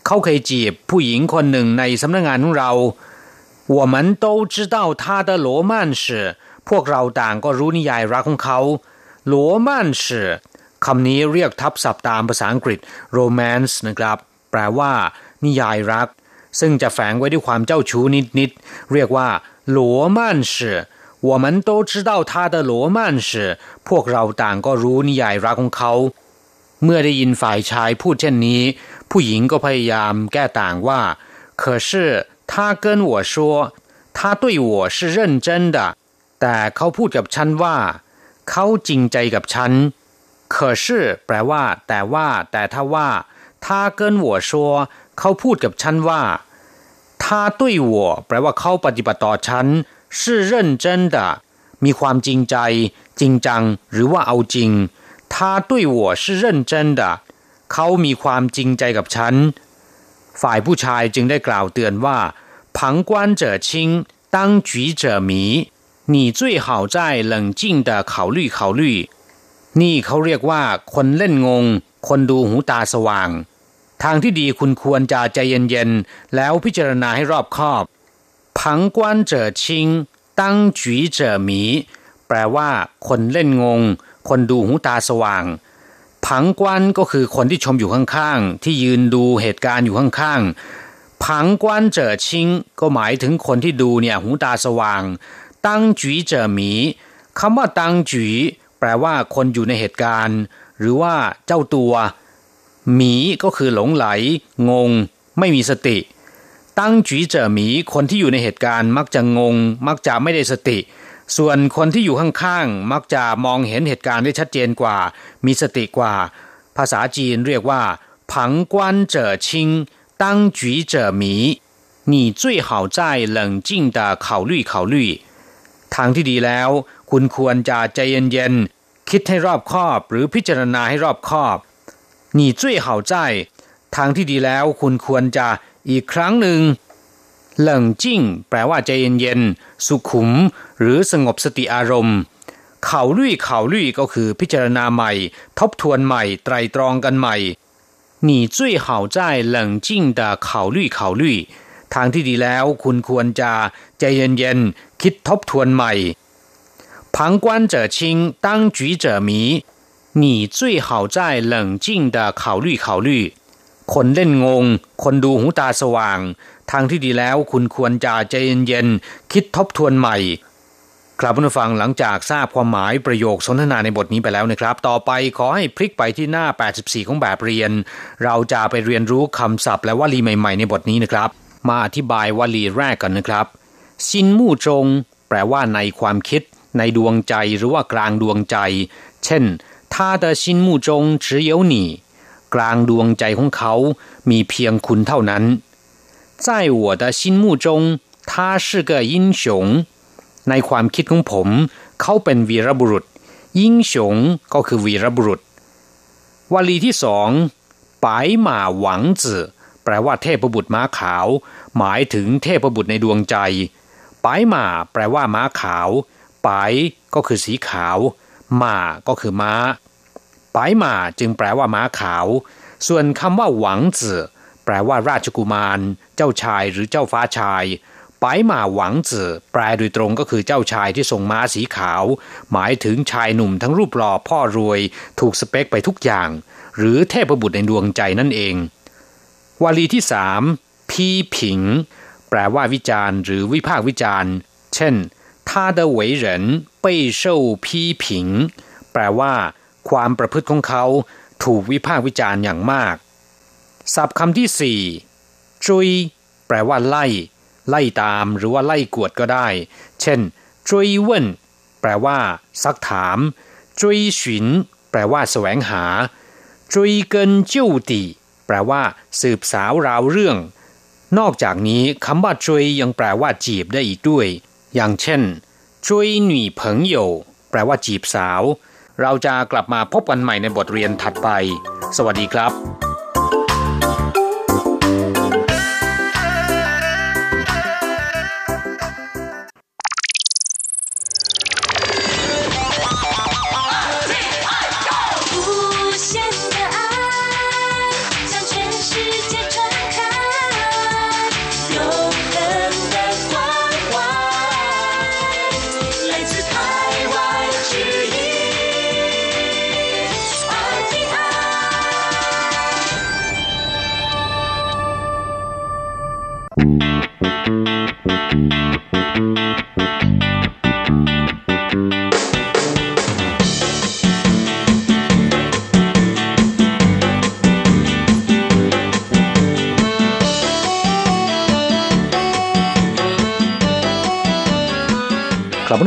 เขาเคยจีบผู้หญิงคนหนึ่งในสำนักงานของเรา我们都知道他的罗曼史 พวกเราต่างก็รู้นิยายรักของเขาหลัวมันสืคำนี้เรียกทับศัพท์ตามภาษาอังกฤษ romance นะครับ แปลว่า นิยายรัก ซึ่งจะแฝงไว้ด้วยความเจ้าชู้นิดๆ เรียกว่าหลัวมันสื我们都知道他的罗曼史พวกเราต่างก็รู้นิยายรักของเขา เมื่อได้ยินฝ่ายชายพูดเช่นนี้ ผู้หญิงก็พยายามแก้ต่างว่า可是他跟我说他对我是认真的 แต่เขาพูดกับฉันว่า เขาจริงใจกับฉัน可是แปลว่า แต่ว่า แต่ถ้าว่า他跟我说เขาพูดกับฉันว่า他对我แปลว่าเขาปฏิบัติต่อฉัน是认真的มีความจริงใจ จริงจัง หรือว่าเอาจริง他对我是认真的เขามีความจริงใจกับฉัน ฝ่ายผู้ชายจึงได้กล่าวเตือนว่า旁观者清当局者迷 你最好在冷静的考虑考虑นี่เขาเรียกว่า คนเล่นงง คนดูหูตาสว่าง ทางที่ดีคุณควรจะใจเย็นๆ แล้วพิจารณาให้รอบคอบ旁观者清当局者迷แปลว่า คนเล่นงง คนดูหูตาสว่างผังกวนก็คือคนที่ชมอยู่ข้างๆ ที่ยืนดูเหตุการณ์อยู่ข้างๆผังกวนเจอชิงก็หมายถึงคนที่ดูเนี่ยหูตาสว่าง ตั้งจีเจอหมีคำว่าตั้งจีแปลว่าคนอยู่ในเหตุการณ์ หรือว่าเจ้าตัวหมีก็คือหลงไหล งง ไม่มีสติ ตั้งจีเจอหมีคนที่อยู่ในเหตุการณ์ มักจะงง มักจะไม่ได้สติ ส่วนคนที่อยู่ข้างๆ มักจะมองเห็นเหตุการณ์ได้ชัดเจนกว่า มีสติกว่า ภาษาจีนเรียกว่าผังกวนเจอชิง当局者迷你最好在冷静地考虑考虑 ทางที่ดีแล้ว คุณควรจะใจเย็นๆคิดให้รอบคอบหรือพิจารณาให้รอบคอบ你最好在ทางที่ดีแล้ว คุณควรจะอีกครั้งหนึ่งเหลิงจิ้งแปลว่าใจเย็นๆสุขุม หรือสงบสติอารมณ์เขาลุยเขาลุยก็คือพิจารณาใหม่ ทบทวนใหม่ ไตรตรองกันใหม่你最好在冷静的考虑考虑 ทางที่ดีแล้ว คุณควรจะใจเย็นๆคิดทบทวนใหม่旁观者清当局者迷你最好在冷静的考虑考虑คนเล่นงง คนดูหูตาสว่าง ทางที่ดีแล้ว คุณควรจะใจเย็นๆคิดทบทวนใหม่ ครับผู้ฟังหลังจากทราบความหมายประโยคสนทนาในบทนี้ไปแล้วนะครับ ต่อไปขอให้พลิกไปที่หน้า 84 ของแบบเรียน เราจะไปเรียนรู้คำศัพท์และวลีใหม่ๆในบทนี้นะครับ มาอธิบายวลีแรกกันนะครับซินมู่จง แปลว่าในความคิด ในดวงใจหรือว่ากลางดวงใจ เช่น他的心目中只有你กลางดวงใจของเขา มีเพียงคุณเท่านั้น在我的心目中他是个英雄ในความคิดของผม เขาเป็นวีรบุรุษยิ่งฉงก็คือวีรบุรุษวลีที่สองปายหมาหวังจื่อ แปลว่าเทพบุตรม้าขาว หมายถึงเทพบุตรในดวงใจปายหมาแปลว่าม้าขาวปายก็คือสีขาวหมาก็คือม้าปายหมาจึงแปลว่าม้าขาว ส่วนคำว่าหวังจื่อแปลว่าราชกุมาร เจ้าชายหรือเจ้าฟ้าชายปายหมาหวังจื่อแปลโดยตรงก็คือเจ้าชายที่ทรงม้าสีขาว หมายถึงชายหนุ่มทั้งรูปหล่อพ่อรวย ถูกสเปคไปทุกอย่าง หรือเทพบุตรในดวงใจนั่นเอง วลีที่สามพีผิง แปลว่าวิจารณ์ หรือวิพากษ์วิจารณ์ เช่น他的为人备受批评แปลว่า ความประพฤติของเขา ถูกวิพากษ์วิจารณ์อย่างมาก ศัพท์คำที่สี่จุยแปลว่าไล่ ไล่ตามหรือว่าไล่กวดก็ได้ เช่น 追问แปลว่าซักถาม追寻แปลว่าแสวงหา追根究底แ แปลว่า สืบสาวราวเรื่อง นอกจากนี้คำว่าจุยยังแปลว่าจีบได้อีกด้วย อย่างเช่นจุยหนีเผงโยแปลว่าจีบสาว เราจะกลับมาพบกันใหม่ในบทเรียนถัดไป สวัสดีครับ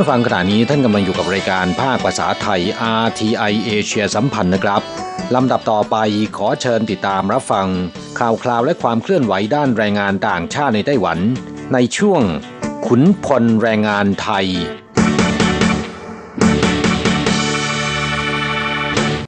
ผู้ฟังขณะนี้ท่านกำลังอยู่กับรายการภาคภาษาไทย RTI เอเชียสัมพันธ์นะครับ ลำดับต่อไปขอเชิญติดตามรับฟัง ข่าวคราวและความเคลื่อนไหวด้านแรงงานต่างชาติในไต้หวัน ในช่วงขุนพลแรงงานไทย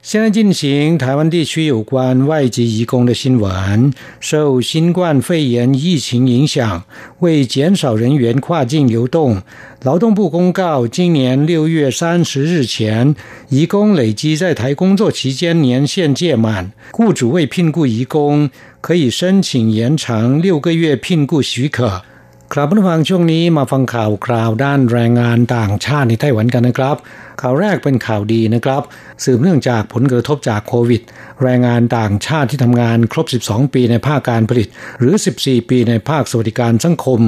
现在进行台湾地区有关外籍移工的新闻。受新冠肺炎疫情影响，为减少人员跨境流动，劳动部公告，今年六月三十日前，移工累积在台工作期间年限届满，雇主未聘雇移工，可以申请延长六个月聘雇许可。 ครับผู้ฟังช่วงนี้มาฟังข่าวคราวด้านแรงงานต่างชาติในไต้หวันกันนะครับ ข่าวแรกเป็นข่าวดีนะครับ สืบเนื่องจากผลกระทบจากโควิด แรงงานต่างชาติที่ทำงานครบ 12 ปีในภาคการผลิต หรือ 14 ปีในภาคสวัสดิการสังคม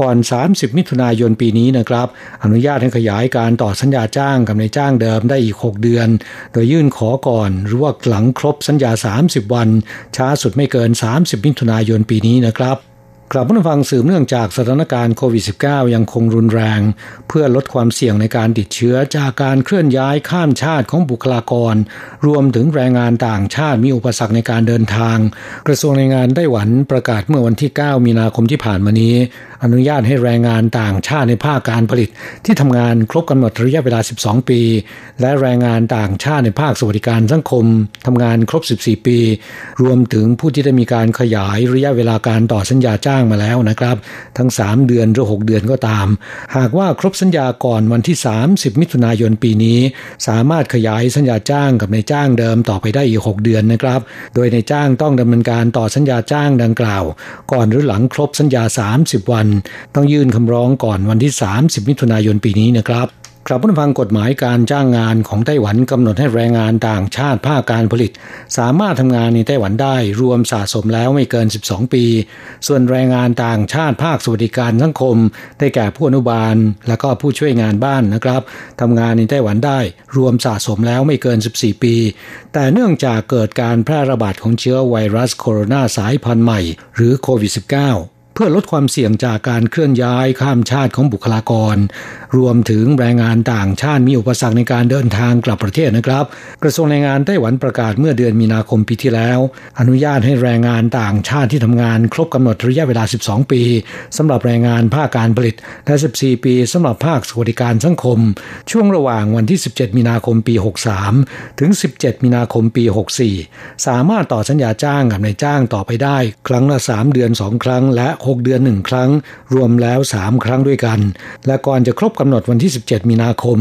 ก่อน 30 มิถุนายนปีนี้นะครับ อนุญาตให้ขยายการต่อสัญญาจ้างกับในจ้างเดิมได้อีก 6 เดือน โดยยื่นขอก่อนหรือว่าหลังครบสัญญา 30 วัน ช้าสุดไม่เกิน 30 มิถุนายนปีนี้นะครับ กลับมาฟังสืบเนื่องจากสถานการณ์โควิด -19 ยังคงรุนแรง เพื่อลดความเสี่ยงในการติดเชื้อจากการเคลื่อนย้ายข้ามชาติของบุคลากร รวมถึงแรงงานต่างชาติมีอุปสรรคในการเดินทาง กระทรวงแรงงานไต้หวันประกาศเมื่อวันที่ 9 มีนาคมที่ผ่านมานี้ อนุญาตให้แรงงานต่างชาติในภาคการผลิต ที่ทำงานครบกำหนดระยะเวลา 12 ปี และแรงงานต่างชาติในภาคสวัสดิการสังคมทำงานครบ 14 ปี รวมถึงผู้ที่ได้มีการขยายระยะเวลาการต่อสัญญาจ้างมาแล้วนะครับ ทั้ง 3 เดือนหรือ 6 เดือนก็ตาม หากว่าครบสัญญาก่อนวันที่ 30 มิถุนายนปีนี้ สามารถขยายสัญญาจ้างกับนายจ้างเดิมต่อไปได้อีก 6 เดือนนะครับ โดยนายจ้างต้องดำเนินการต่อสัญญาจ้างดังกล่าว ก่อนหรือหลังครบสัญญา 30 วัน ต้องยื่นคำร้องก่อนวันที่ 30 มิถุนายนปีนี้นะครับ กลับมาฟังกฎหมายการจ้างงานของไต้หวันกำหนดให้แรงงานต่างชาติภาคการผลิต สามารถทำงานในไต้หวันได้รวมสะสมแล้วไม่เกิน 12 ปี ส่วนแรงงานต่างชาติภาคสวัสดิการสังคม ได้แก่ผู้อนุบาล และก็ผู้ช่วยงานบ้านนะครับทำงานในไต้หวันได้รวมสะสมแล้วไม่เกิน 14 ปี แต่เนื่องจากเกิดการแพร่ระบาดของเชื้อไวรัสโคโรนาสายพันธุ์ใหม่ หรือโควิด -19 เพื่อลดความเสี่ยงจากการเคลื่อนย้ายข้ามชาติของบุคลากร รวมถึงแรงงานต่างชาติมีอุปสรรคในการเดินทางกลับประเทศนะครับ กระทรวงแรงงานไต้หวันประกาศเมื่อเดือนมีนาคมปีที่แล้ว อนุญาตให้แรงงานต่างชาติที่ทำงานครบกำหนดระยะเวลา 12 ปีสำหรับแรงงานภาคการผลิตและ 14 ปีสำหรับภาคสวัสดิการสังคม ช่วงระหว่างวันที่ 17 มีนาคมปี 63 ถึง 17 มีนาคมปี 64 สามารถต่อสัญญาจ้างกับนายจ้างต่อไปได้ ครั้งละ 3 เดือน 2 ครั้งและ6 เดือน1ครั้ง รวมแล้ว 3 ครั้งด้วยกัน และก่อนจะครบกำหนดวันที่ 17 มีนาคม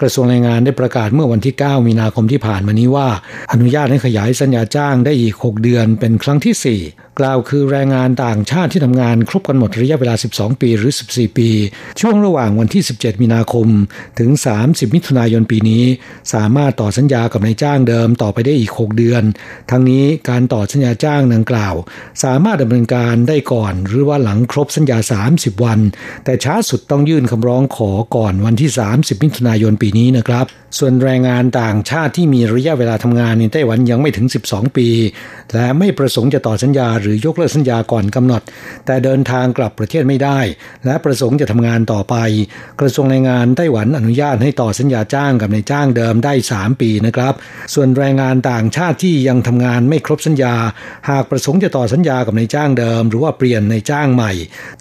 กระทรวงแรงงานได้ประกาศเมื่อวันที่ 9 มีนาคมที่ผ่านมานี้ว่า อนุญาตให้ขยายสัญญาจ้างได้อีก 6 เดือนเป็นครั้งที่ 4กล่าวคือแรงงานต่างชาติที่ทำงานครบกำหนดระยะเวลา 12 ปีหรือ 14 ปี ช่วงระหว่างวันที่ 17 มีนาคม ถึง 30 มิถุนายนปีนี้ สามารถต่อสัญญากับนายจ้างเดิมต่อไปได้อีก 6 เดือน ทั้งนี้การต่อสัญญาจ้างดังกล่าว สามารถดำเนินการได้ก่อนหรือว่าหลังครบสัญญา 30 วัน แต่ช้าสุดต้องยื่นคำร้องขอก่อนวันที่ 30 มิถุนายนปีนี้นะครับ ส่วนแรงงานต่างชาติที่มีระยะเวลาทำงานในไต้หวันยังไม่ถึง 12 ปี และไม่ประสงค์จะต่อสัญญาหรือยกเลิกสัญญาก่อนกำหนด แต่เดินทางกลับประเทศไม่ได้ และประสงค์จะทำงานต่อไป กระทรวงแรงงานไต้หวันอนุญาตให้ต่อสัญญาจ้างกับนายจ้างเดิมได้ 3 ปีนะครับ ส่วนแรงงานต่างชาติที่ยังทำงานไม่ครบสัญญา หากประสงค์จะต่อสัญญากับนายจ้างเดิม หรือว่าเปลี่ยนนายจ้างใหม่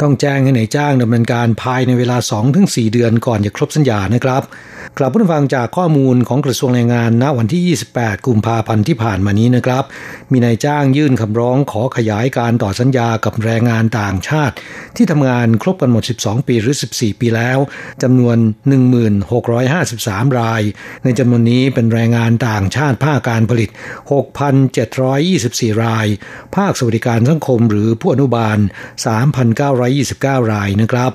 ต้องแจ้งให้นายจ้างดำเนินการภายในเวลา 2-4 เดือนก่อนจะครบสัญญานะครับ กลับผู้ฟังจากข้อข้อมูลของกระทรวงแรงงานณวันที่ 28 กุมภาพันธ์ที่ผ่านมานี้นะครับ มีนายจ้างยื่นคำร้องขอขยายการต่อสัญญากับแรงงานต่างชาติ ที่ทำงานครบกันหมด 12 ปีหรือ 14 ปีแล้วจำนวน 1653 ราย ในจำนวนนี้เป็นแรงงานต่างชาติภาคการผลิต 6,724 ราย ภาคสวัสดิการสังคมหรือผู้อนุบาล 3,929 รายนะครับ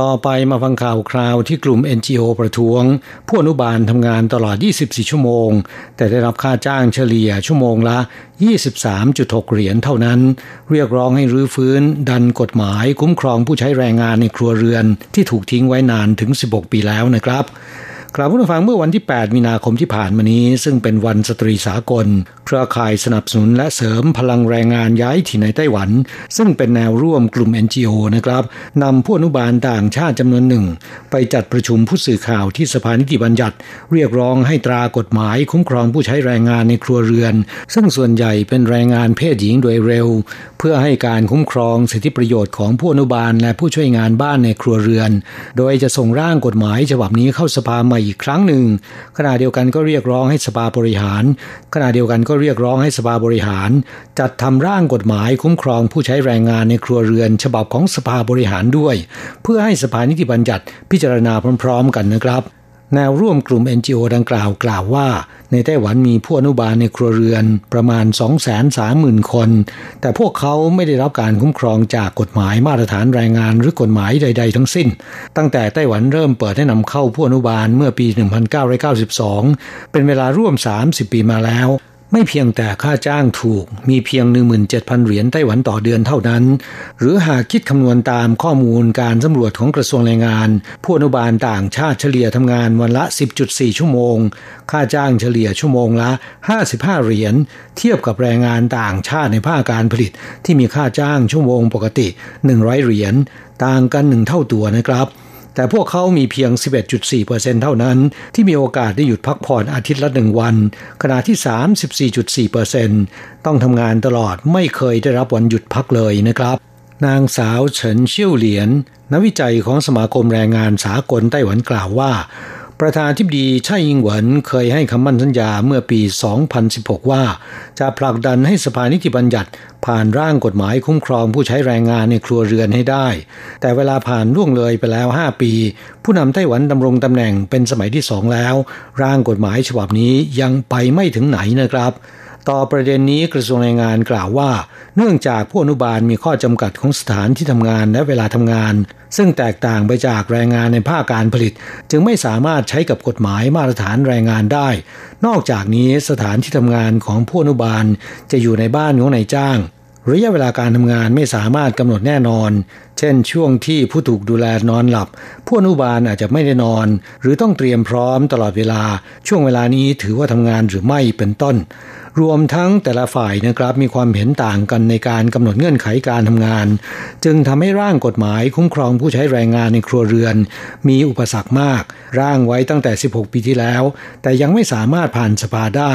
ต่อไปมาฟังข่าวคราวที่กลุ่ม NGO ประท้วง ผู้อนุบาลทำงานตลอด 24 ชั่วโมง แต่ได้รับค่าจ้างเฉลี่ยชั่วโมงละ 23.6 เหรียญเท่านั้น เรียกร้องให้รื้อฟื้น ดันกฎหมายคุ้มครองผู้ใช้แรงงานในครัวเรือนที่ถูกทิ้งไว้นานถึง 16 ปีแล้วนะครับ กล่าวผู้ฟังเมื่อวันที่ 8 มีนาคมที่ผ่านมานี้ ซึ่งเป็นวันสตรีสากล เครือข่ายสนับสนุนและเสริมพลังแรงงานย้ายถิ่นในไต้หวัน ซึ่งเป็นแนวร่วมกลุ่ม NGO นะครับนำผู้อนุบาลต่างชาติจำนวนหนึ่ง ไปจัดประชุมผู้สื่อข่าวที่สภานิติบัญญัติ เรียกร้องให้ตรากฎหมายคุ้มครองผู้ใช้แรงงานในครัวเรือน ซึ่งส่วนใหญ่เป็นแรงงานเพศหญิงโดยเร็ว เพื่อให้การคุ้มครองสิทธิประโยชน์ของผู้อนุบาลและผู้ช่วยงานบ้านในครัวเรือน โดยจะส่งร่างกฎหมายฉบับนี้เข้าสภาใหม่อีกครั้งหนึ่ง ขณะเดียวกันก็เรียกร้องให้สภาบริหาร ขณะเดียวกันก็เรียกร้องให้สภาบริหาร จัดทำร่างกฎหมายคุ้มครองผู้ใช้แรงงานในครัวเรือน ฉบับของสภาบริหารด้วย เพื่อให้สภานิติบัญญัติพิจารณาพร้อม ๆ กันนะครับ แนวร่วมกลุ่ม NGO ดังกล่าวกล่าวว่า ในไต้หวันมีผู้อนุบาลในครัวเรือนประมาณ 230,000 คน แต่พวกเขาไม่ได้รับการคุ้มครองจากกฎหมายมาตรฐานแรงงานหรือกฎหมายใด ๆ ทั้งสิ้น ตั้งแต่ไต้หวันเริ่มเปิดให้นำเข้าผู้อนุบาลเมื่อปี 1992 เป็นเวลาร่วม 30 ปีมาแล้ว ไม่เพียงแต่ค่าจ้างถูกมีเพียง 17,000 เหรียญไต้หวันต่อเดือนเท่านั้น หรือหากคิดคำนวณตามข้อมูลการสำรวจของกระทรวงแรงงาน ผู้อนุบาลต่างชาติเฉลี่ยทำงานวันละ 10.4 ชั่วโมง ค่าจ้างเฉลี่ยชั่วโมงละ 55 เหรียญ เทียบกับแรงงานต่างชาติในภาคการผลิตที่มีค่าจ้างชั่วโมงปกติ 100 เหรียญ ต่างกันหนึ่งเท่าตัวนะครับ แต่พวกเขามีเพียง 11.4%เท่านั้น ที่มีโอกาสได้หยุดพักผ่อนอาทิตย์ละหนึ่งวัน ขณะที่ 34.4%ต้องทำงานตลอดไม่เคยได้รับวันหยุดพักเลยนะครับ นางสาวเฉินเชี่ยวเหลียน นักวิจัยของสมาคมแรงงานสากลไต้หวันกล่าวว่า ประธานทิบดีไช่ยิงหวนเคยให้คำมั่นสัญญาเมื่อปี 2016 ว่า จะผลักดันให้สภานิติบัญญัติผ่านร่างกฎหมายคุ้มครองผู้ใช้แรงงานในครัวเรือนให้ได้ แต่เวลาผ่านล่วงเลยไปแล้ว 5 ปี ผู้นำไต้หวันดำรงตำแหน่งเป็นสมัยที่สองแล้ว ร่างกฎหมายฉบับนี้ยังไปไม่ถึงไหนนะครับ ต่อประเด็นนี้กระทรวงแรงงานกล่าวว่า เนื่องจากผู้อนุบาลมีข้อจำกัดของสถานที่ทำงานและเวลาทำงาน ซึ่งแตกต่างไปจากแรงงานในภาคการผลิต จึงไม่สามารถใช้กับกฎหมายมาตรฐานแรงงานได้ นอกจากนี้สถานที่ทำงานของผู้อนุบาลจะอยู่ในบ้านของนายจ้างระยะเวลาการทำงานไม่สามารถกำหนดแน่นอน เช่น ช่วงที่ผู้ถูกดูแลนอนหลับ ผู้อนุบาลอาจจะไม่ได้นอน หรือต้องเตรียมพร้อมตลอดเวลา ช่วงเวลานี้ถือว่าทำงานหรือไม่เป็นต้น รวมทั้งแต่ละฝ่ายนะครับมีความเห็นต่างกันในการกำหนดเงื่อนไขการทำงาน จึงทำให้ร่างกฎหมายคุ้มครองผู้ใช้แรงงานในครัวเรือน มีอุปสรรคมาก ร่างไว้ตั้งแต่ 16 ปีที่แล้ว แต่ยังไม่สามารถผ่านสภาได้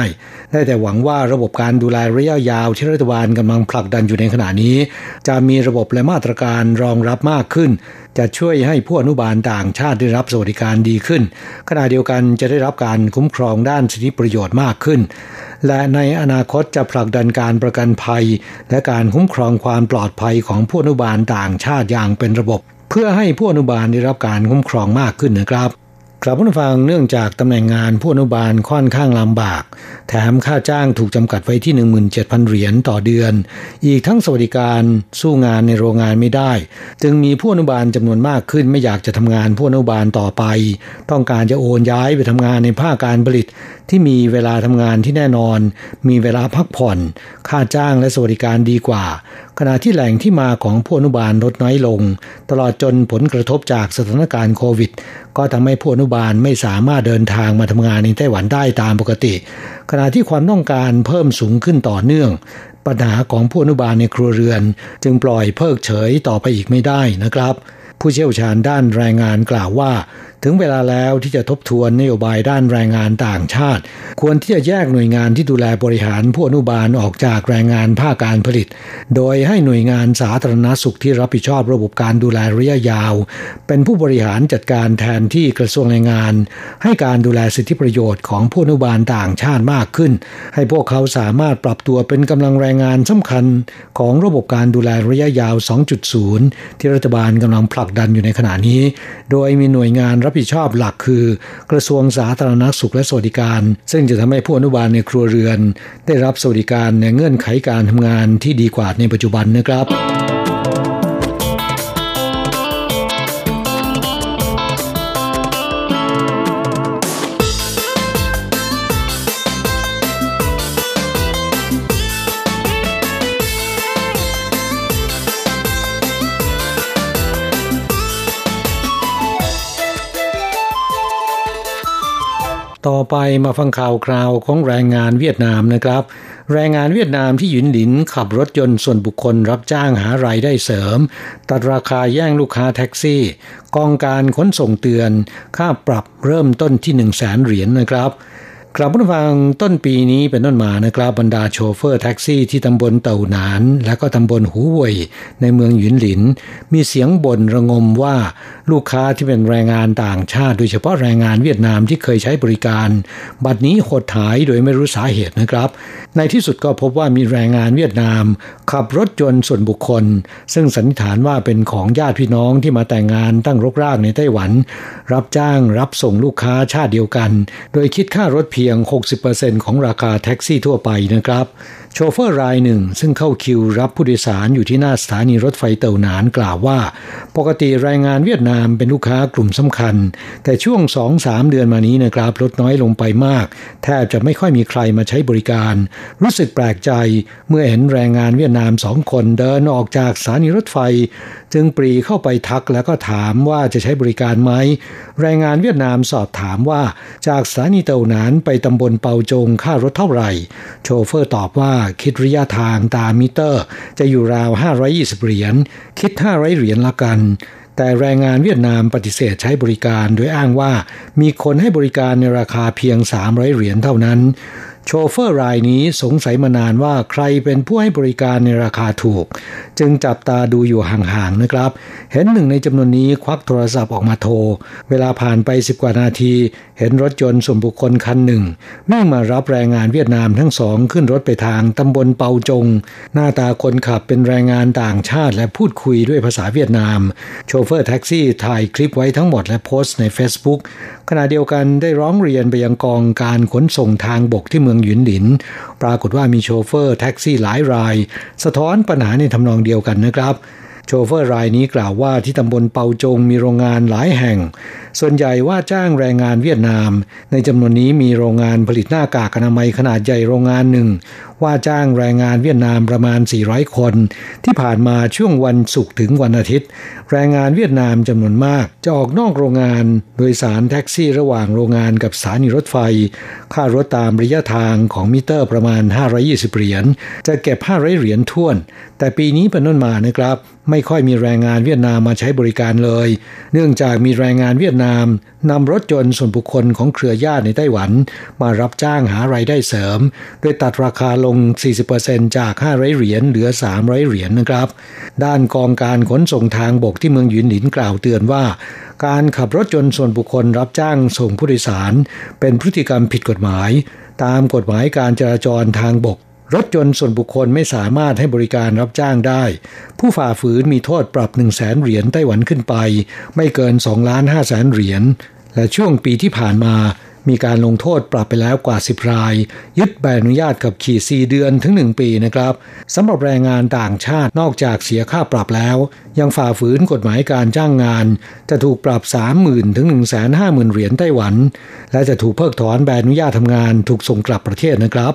ได้แต่หวังว่าระบบการดูแลระยะยาวที่รัฐบาลกำลังผลักดันอยู่ในขณะนี้ จะมีระบบและมาตรการรองรับมากขึ้น จะช่วยให้ผู้อนุบาลต่างชาติได้รับสวัสดิการดีขึ้น ขณะเดียวกันจะได้รับการคุ้มครองด้านสิทธิประโยชน์มากขึ้น และในอนาคตจะผลักดันการประกันภัย และการคุ้มครองความปลอดภัยของผู้อนุบาลต่างชาติอย่างเป็นระบบ เพื่อให้ผู้อนุบาลได้รับการคุ้มครองมากขึ้นนะครับ ครับผู้ฟังเนื่องจากตำแหน่งงานผู้อนุบาลค่อนข้างลำบาก แถมค่าจ้างถูกจำกัดไว้ที่ 17,000 เหรียญต่อเดือน อีกทั้งสวัสดิการสู้งานในโรงงานไม่ได้ จึงมีผู้อนุบาลจำนวนมากขึ้นไม่อยากจะทำงานผู้อนุบาลต่อไป ต้องการจะโอนย้ายไปทำงานในภาคการผลิต ที่มีเวลาทำงานที่แน่นอน มีเวลาพักผ่อน ค่าจ้างและสวัสดิการดีกว่า ขณะที่แหล่งที่มาของผู้อนุบาลลดน้อยลง ตลอดจนผลกระทบจากสถานการณ์โควิด ก็ทำให้ผู้อนุบาลไม่สามารถเดินทางมาทำงานในไต้หวันได้ตามปกติ ขณะที่ความต้องการเพิ่มสูงขึ้นต่อเนื่อง ปัญหาของผู้อนุบาลในครัวเรือน จึงปล่อยเพิกเฉยต่อไปอีกไม่ได้นะครับ ผู้เชี่ยวชาญด้านแรงงานกล่าวว่า ถึงเวลาแล้วที่จะทบทวนนโยบายด้านแรงงานต่างชาติ ควรที่จะแยกหน่วยงานที่ดูแลบริหารผู้อนุบาลออกจากแรงงานภาคการผลิต โดยให้หน่วยงานสาธารณสุขที่รับผิดชอบระบบการดูแลระยะยาว เป็นผู้บริหารจัดการแทนที่กระทรวงแรงงาน ให้การดูแลสิทธิประโยชน์ของผู้อนุบาลต่างชาติมากขึ้น ให้พวกเขาสามารถปรับตัวเป็นกำลังแรงงานสำคัญของระบบการดูแลระยะยาว 2.0 ที่รัฐบาลกำลังผลักดันอยู่ในขณะนี้ โดยมีหน่วยงานรับผิดชอบหลักคือ กระทรวงสาธารณสุขและสวัสดิการ ซึ่งจะทำให้ผู้อนุบาลในครัวเรือน ได้รับสวัสดิการในเงื่อนไขการทำงานที่ดีกว่าในปัจจุบันนะครับ ต่อไปมาฟังข่าวคราวของแรงงานเวียดนามนะครับ แรงงานเวียดนามที่หยุนหลินขับรถยนต์ส่วนบุคคลรับจ้างหารายได้เสริม ตัดราคาแย่งลูกค้าแท็กซี่ กองการขนส่งเตือน ค่าปรับเริ่มต้นที่ 1 0 0 0 0แสนเหรียญนนะครับ กลับมาฟังต้นปีนี้เป็นต้นมานะครับบรรดาโชเฟอร์แท็กซี่ที่ตำบลเต่าหนาน และก็ตำบลหูเว่ยในเมืองหยุนหลิน มีเสียงบ่นระงมว่าลูกค้าที่เป็นแรงงานต่างชาติ โดยเฉพาะแรงงานเวียดนามที่เคยใช้บริการ บัดนี้หดหายโดยไม่รู้สาเหตุนะครับ ในที่สุดก็พบว่ามีแรงงานเวียดนาม ขับรถยนต์ส่วนบุคคล ซึ่งสันนิษฐานว่าเป็นของญาติพี่น้องที่มาแต่งงานตั้งรกรากในไต้หวัน รับจ้างรับส่งลูกค้าชาติเดียวกัน โดยคิดค่ารถเพียียง 60%ของราคาแท็กซี่ทั่วไปนะครับ โชเฟอร์รายหนึ่ง ซึ่งเข้าคิวรับผู้โดยสารอยู่ที่หน้าสถานีรถไฟเต่าหนานกล่าวว่า ปกติแรงงานเวียดนามเป็นลูกค้ากลุ่มสำคัญ แต่ช่วง 2-3 เดือนมานี้นะครับลดน้อยลงไปมาก แทบจะไม่ค่อยมีใครมาใช้บริการ รู้สึกแปลกใจเมื่อเห็นแรงงานเวียดนามสองคนเดินออกจากสถานีรถไฟ จึงปรี่เข้าไปทักแล้วก็ถามว่าจะใช้บริการไหมแรงงานเวียดนามสอบถามว่าจากสถานีเต่าหนานไปตำบลเปาจงค่ารถเท่าไหร่ โชเฟอร์ตอบว่าคิดระยะทางตามมิเตอร์ จะอยู่ราว 520 เหรียญ คิด 500 เหรียญละกัน แต่แรงงานเวียดนามปฏิเสธใช้บริการโดยอ้างว่ามีคนให้บริการในราคาเพียง 300 เหรียญเท่านั้น โชเฟอร์รายนี้สงสัยมานานว่าใครเป็นผู้ให้บริการในราคาถูก จึงจับตาดูอยู่ห่างๆนะครับ เห็นหนึ่งในจำนวนนี้ควักโทรศัพท์ออกมาโทร เวลาผ่านไปสิบกว่านาที เห็นรถยนต์ส่วนบุคคลคันหนึ่งแม่งมารับแรงงานเวียดนามทั้งสองขึ้นรถไปทางตำบลเปาจง หน้าตาคนขับเป็นแรงงานต่างชาติและพูดคุยด้วยภาษาเวียดนาม โชเฟอร์แท็กซี่ถ่ายคลิปไว้ทั้งหมดและโพสต์ใน Facebook ขณะเดียวกันได้ร้องเรียนไปยังกองการขนส่งทางบกที่เมืองหยุนหลิน ปรากฏว่ามีโชเฟอร์แท็กซี่หลายราย สะท้อนปัญหาในทำนองเดียวกันนะครับ โชเฟอร์รายนี้กล่าวว่าที่ตำบลเปาจงมีโรงงานหลายแห่ง ส่วนใหญ่ว่าจ้างแรงงานเวียดนาม ในจำนวนนี้มีโรงงานผลิตหน้ากากอนามัยขนาดใหญ่โรงงานหนึ่ง ว่าจ้างแรงงานเวียดนามประมาณ 400 คน ที่ผ่านมาช่วงวันศุกร์ถึงวันอาทิตย์ แรงงานเวียดนามจำนวนมาก จะออกนอกโรงงานโดยสารแท็กซี่ระหว่างโรงงานกับสถานีรถไฟ ค่ารถตามระยะทางของมิเตอร์ประมาณ 520 เหรียญจะเก็บ 500 เหรียญท่วน แต่ปีนี้เป็นต้นมานะครับ ไม่ค่อยมีแรงงานเวียดนามมาใช้บริการเลย เนื่องจากมีแรงงานเวียดนามนำรถยนต์ส่วนบุคคลของเครือญาติในไต้หวัน มารับจ้างหาไรายได้เสริม โดยตัดราคาลง 40%จาก 500 เหรียญเหลือ 300 เหรียญนนะครับ ด้านกองการขนส่งทางบกที่เมืองหยุนหลินกล่าวเตือนว่า การขับรถยนต์ส่วนบุคคลรับจ้างส่งผู้โดยสาร เป็นพฤติกรรมผิดกฎหมาย ตามกฎหมายการจราจรทางบก รถยนต์ส่วนบุคคลไม่สามารถให้บริการรับจ้างได้ ผู้ฝ่าฝืนมีโทษปรับ 1 0 0 0 0แสนเหรียญไต้หวันขึ้นไป ไม่เกิน2ล้าน5แสนเหรียญ และช่วงปีที่ผ่านมามีการลงโทษปรับไปแล้วกว่า 10 ราย ยึดใบอนุญาตกับขี่ 4 เดือนถึง 1 ปีนะครับสำหรับแรงงานต่างชาตินอกจากเสียค่าปรับแล้ว ยังฝ่าฝืนกฎหมายการจ้างงาน จะถูกปรับ 30,000 ถึง 150,000 เหรียญไต้หวัน และจะถูกเพิกถอนใบอนุญาตทำงานถูกส่งกลับประเทศนะครับ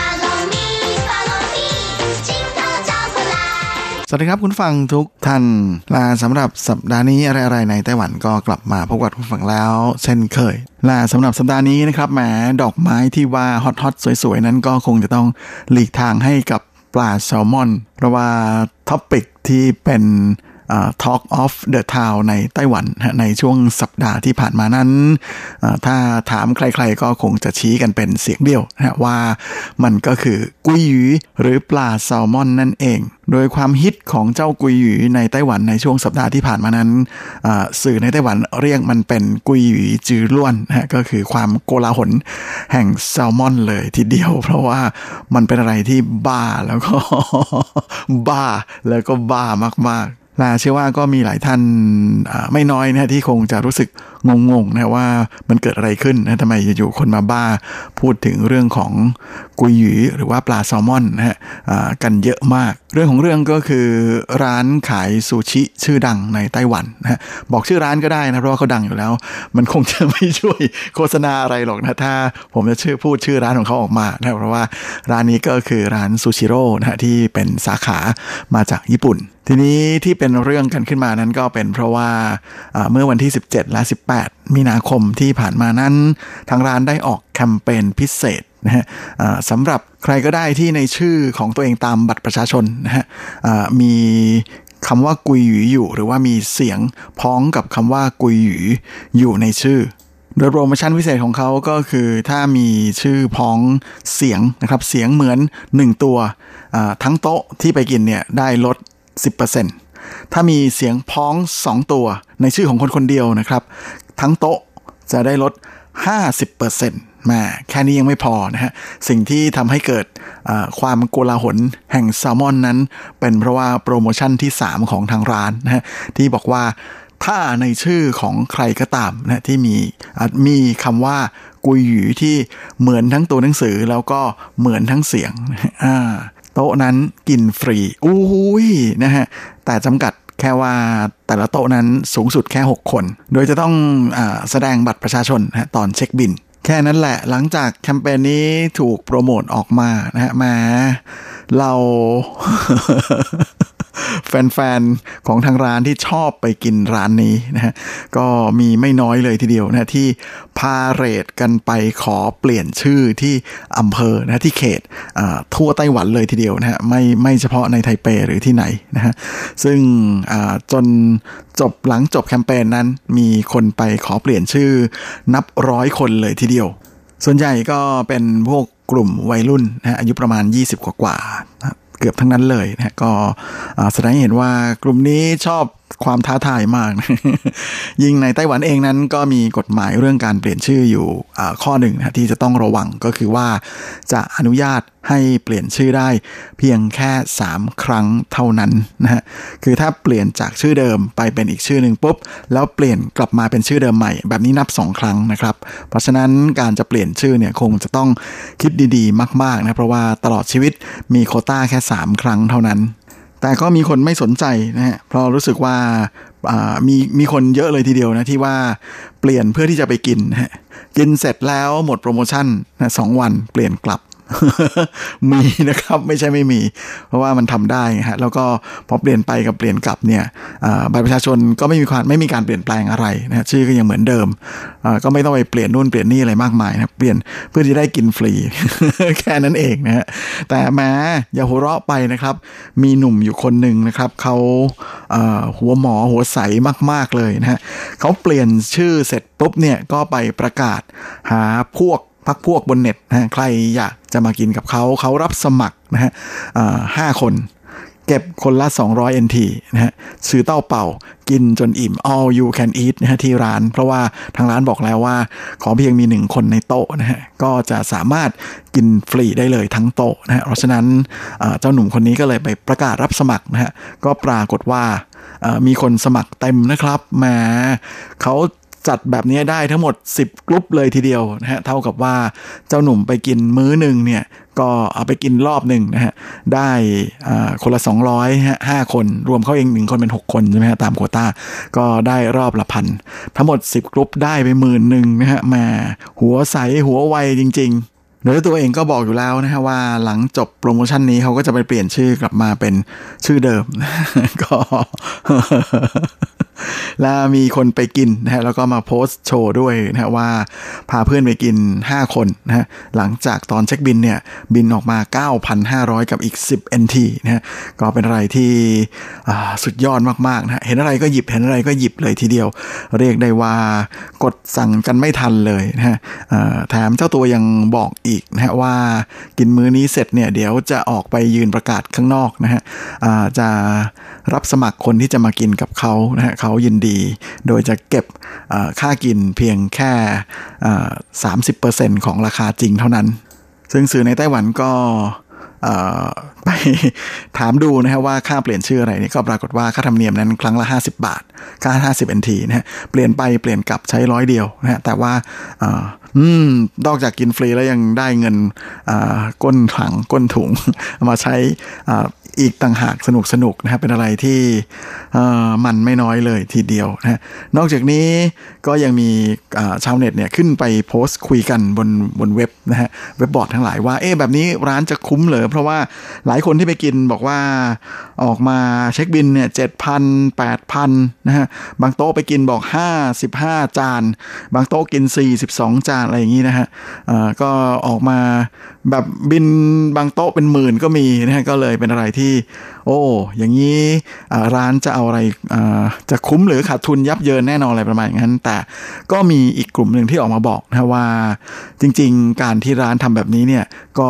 สวัสดีครับคุณฟังทุกท่านลาสำหรับสัปดาห์นี้อะไรๆในไต้หวันก็กลับมาพบกับคุณฟังแล้ว เช่นเคยลาสำหรับสัปดาห์นี้นะครับแหมดอกไม้ที่ว่าฮอตๆสวยๆ นั้นก็คงจะต้องหลีกทางให้กับปลาแซลมอนเพราะว่าท็อปิกที่เป็น Talk of the Town ในไต้หวันในช่วงสัปดาห์ที่ผ่านมานั้น ถ้าถามใครๆก็คงจะชี้กันเป็นเสียงเดียวนะว่ามันก็คือกุยหยีหรือปลาแซลมอนนั่นเอง โดยความฮิตของเจ้ากุยหยีในไต้หวันในช่วงสัปดาห์ที่ผ่านมานั้น สื่อในไต้หวันเรียกมันเป็นกุยหยีจือล้วนนะก็คือความโกลาหลแห่งแซลมอนเลยทีเดียว เพราะว่ามันเป็นอะไรที่บ้าแล้วก็บ้าแล้วก็บ้ามากๆ ลาเชื่อว่าก็มีหลายท่านไม่น้อยนะที่คงจะรู้สึกงงๆนะว่ามันเกิดอะไรขึ้นนะทำไมอยู่ๆคนมาบ้าพูดถึงเรื่องของกุยหยีหรือว่าปลาแซลมอนนะฮะกันเยอะมาก เรื่องของเรื่องก็คือร้านขายซูชิชื่อดังในไต้หวันนะบอกชื่อร้านก็ได้นะเพราะว่าเขาดังอยู่แล้ว มันคงจะไม่ช่วยโฆษณาอะไรหรอกนะถ้าผมจะชื่อพูดชื่อร้านของเขาออกมานะเพราะว่าร้านนี้ก็คือร้านซูชิโร่นะที่เป็นสาขามาจากญี่ปุ่นทีนี้ที่เป็นเรื่องกันขึ้นมานั้นก็เป็นเพราะว่าเมื่อวันที่ 17 และ 18 มีนาคมที่ผ่านมานั้น ทางร้านได้ออกแคมเปญพิเศษ นะฮะสำหรับใครก็ได้ที่ในชื่อของตัวเองตามบัตรประชาชนนะฮะมีคำว่ากุยหยูอยู่ หรือว่ามีเสียงพ้องกับคำว่ากุยหยูอยู่ในชื่อ โดยโปรโมชั่นพิเศษของเขาก็คือถ้ามีชื่อพ้องเสียงนะครับเสียงเหมือน 1 ตัวทั้งโต๊ะที่ไปกินเนี่ยได้ลด 10%ถ้ามีเสียงพ้อง 2 ตัวในชื่อของคนคนเดียวนะครับ ทั้งโต๊ะจะได้ลด 50% มาแค่นี้ยังไม่พอนะฮะ สิ่งที่ทำให้เกิดความโกลาหลแห่งแซลมอนนั้น เป็นเพราะว่าโปรโมชั่นที่ 3 ของทางร้านนะฮะ ที่บอกว่าถ้าในชื่อของใครก็ตามนะที่มีมีคำว่ากุยหยูที่เหมือนทั้งตัวหนังสือแล้วก็เหมือนทั้งเสียงอ่าโต๊ะนั้นกินฟรีอู้ยนะฮะ แต่จำกัดแค่ว่าแต่ละโต๊ะนั้นสูงสุดแค่ 6 คน โดยจะต้องอแสดงบัตรประชาชนนะตอนเช็คบิน แค่นั้นแหละหลังจากแคมเปญนี้ถูกโปรโมทออกมานะฮะมาเรา แฟนๆ ของทางร้านที่ชอบไปกินร้านนี้นะฮะก็มีไม่น้อยเลยทีเดียวนะที่พาเรดกันไปขอเปลี่ยนชื่อที่อำเภอนะที่เขตทั่วไต้หวันเลยทีเดียวนะฮะไม่ไม่เฉพาะในไทเปหรือที่ไหนนะฮะซึ่งจนจบหลังจบแคมเปญนั้นมีคนไปขอเปลี่ยนชื่อ นับร้อยคนเลยทีเดียว ส่วนใหญ่ก็เป็นพวกกลุ่มวัยรุ่นนะอายุประมาณ 20 กว่าๆ เกือบทั้งนั้นเลยนะก็แสดงให้เห็นว่ากลุ่มนี้ชอบ ความท้าทายมาก ยิ่งในไต้หวันเองนั้นก็มีกฎหมายเรื่องการเปลี่ยนชื่ออยู่ข้อหนึ่งนะที่จะต้องระวังก็คือว่าจะอนุญาตให้เปลี่ยนชื่อได้เพียงแค่ 3 ครั้งเท่านั้นนะฮะคือถ้าเปลี่ยนจากชื่อเดิมไปเป็นอีกชื่อหนึ่งปุ๊บ แล้วเปลี่ยนกลับมาเป็นชื่อเดิมใหม่ แบบนี้นับ 2 ครั้งนะครับ เพราะฉะนั้นการจะเปลี่ยนชื่อเนี่ยคงจะต้องคิดดีๆ มากๆนะเพราะว่าตลอดชีวิตมีโคต้าแค่ 3 ครั้งเท่านั้น แต่ก็มีคนไม่สนใจนะฮะเพราะรู้สึกว่ามีมีคนเยอะเลยทีเดียวนะที่ว่าเปลี่ยนเพื่อที่จะไปกินนะฮะกินเสร็จแล้วหมดโปรโมชั่นนะสองวันเปลี่ยนกลับ มีนะครับ ไม่ใช่ไม่มี เพราะว่ามันทำได้ฮะแล้วก็พอเปลี่ยนไปกับเปลี่ยนกลับเนี่ยบัตรประชาชนก็ไม่มีความไม่มีการเปลี่ยนแปลงอะไรนะชื่อก็ยังเหมือนเดิมก็ไม่ต้องไปเปลี่ยนนู่นเปลี่ยนนี่อะไรมากมายนะเปลี่ยนเพื่อที่ได้กินฟรี แค่นั้นเองนะฮะแต่แม้อย่าหัวเราะไปนะครับ มีหนุ่มอยู่คนหนึ่งนะครับเขาหัวหมอหัวใสมาก ๆเลยนะฮะเขาเปลี่ยนชื่อเสร็จปุ๊บเนี่ยก็ไปประกาศหาพวก พักพวกบนเน็ตนะใครอยากจะมากินกับเขาเขารับสมัครนะฮะห้าคนเก็บคนละ 200 NT นะฮะซื้อเต้าเป่ากินจนอิ่ม all you can eat นะฮะที่ร้าน เพราะว่าทางร้านบอกแล้วว่า ขอเพียงมีหนึ่งคนในโต๊ะนะฮะก็จะสามารถกินฟรีได้เลยทั้งโต๊ะนะฮะเพราะฉะนั้นเจ้าหนุ่มคนนี้ก็เลยไปประกาศรับสมัครนะฮะก็ปรากฏว่ามีคนสมัครเต็มนะครับแหมเขา จัดแบบนี้ได้ทั้งหมด 10กลุ่มเลยทีเดียวนะฮะเท่ากับว่าเจ้าหนุ่มไปกินมื้อหนึ่งเนี่ยก็เอาไปกินรอบหนึ่งนะฮะได้คนละ 200ฮะห้าคน รวมเขาเองหนึ่งคนเป็น 6 คนใช่ไหมฮะตามโคต้าก็ได้รอบละพันทั้งหมด 10กลุ่มได้ไปหมื่นหนึ่งนะฮะมาหัวใสหัวไวจริง ๆโดยตัวเองก็บอกอยู่แล้วนะฮะว่าหลังจบโปรโมชั่นนี้เขาก็จะไปเปลี่ยนชื่อกลับมาเป็นชื่อเดิมก็แล้วมีคนไปกินนะฮะแล้วก็มาโพสต์โชว์ด้วยนะฮะว่าพาเพื่อนไปกิน 5 คนนะฮะหลังจากตอนเช็คบินเนี่ยบินออกมา 9,500 กับอีก 10 NT นะฮะก็เป็นอะไรที่สุดยอดมากๆนะฮะเห็นอะไรก็หยิบเห็นอะไรก็หยิบเลยทีเดียว เรียกได้ว่ากดสั่งกันไม่ทันเลยนะฮะแถมเจ้าตัวยังบอกอีกนะฮะว่ากินมื้อนี้เสร็จเนี่ยเดี๋ยวจะออกไปยืนประกาศข้างนอกนะฮะจะรับสมัครคนที่จะมากินกับเขานะฮะเขายินดี โดยจะเก็บค่ากินเพียงแค่สามสิบเปอร์เซ็นของราคาจริงเท่านั้น ซึ่งสื่อในไต้หวันก็ไปถามดูนะฮะว่าค่าเปลี่ยนชื่ออะไรนี่ก็ปรากฏว่าค่าธรรมเนียมนั้นครั้งละ 50 บาท ค่า 50 NT นะฮะเปลี่ยนไปเปลี่ยนกลับใช้ร้อยเดียวนะฮะแต่ว่าอืมนอกจากกินฟรีแล้วยังได้เงินก้นถังก้นถุง มาใช้ อีกต่างหากสนุกสนุกนะฮะเป็นอะไรที่มันไม่น้อยเลยทีเดียวนะนอกจากนี้ก็ยังมีชาวเน็ตเนี่ยขึ้นไปโพสต์คุยกันบนบนเว็บนะฮะเว็บบอร์ดทั้งหลายว่าเอ๊ะแบบนี้ร้านจะคุ้มเหรอเพราะว่าหลายคนที่ไปกินบอกว่า ออกมาเช็คบินเนี่ยเจ็ดพันแปดพันนะฮะบางโต๊ะไปกินบอกห้าสิบห้าจาน บางโต๊ะกินสี่สิบสองจานอะไรอย่างนี้นะฮะก็ออกมาแบบบินบางโต๊ะเป็นหมื่นก็มีนะฮะก็เลยเป็นอะไรที่ โอ้ อย่างนี้ร้านจะเอาอะไรจะคุ้มหรือขาดทุนยับเยินแน่นอนอะไรประมาณนั้น แต่ก็มีอีกกลุ่มหนึ่งที่ออกมาบอกนะว่าจริง ๆ การที่ร้านทำแบบนี้เนี่ยก็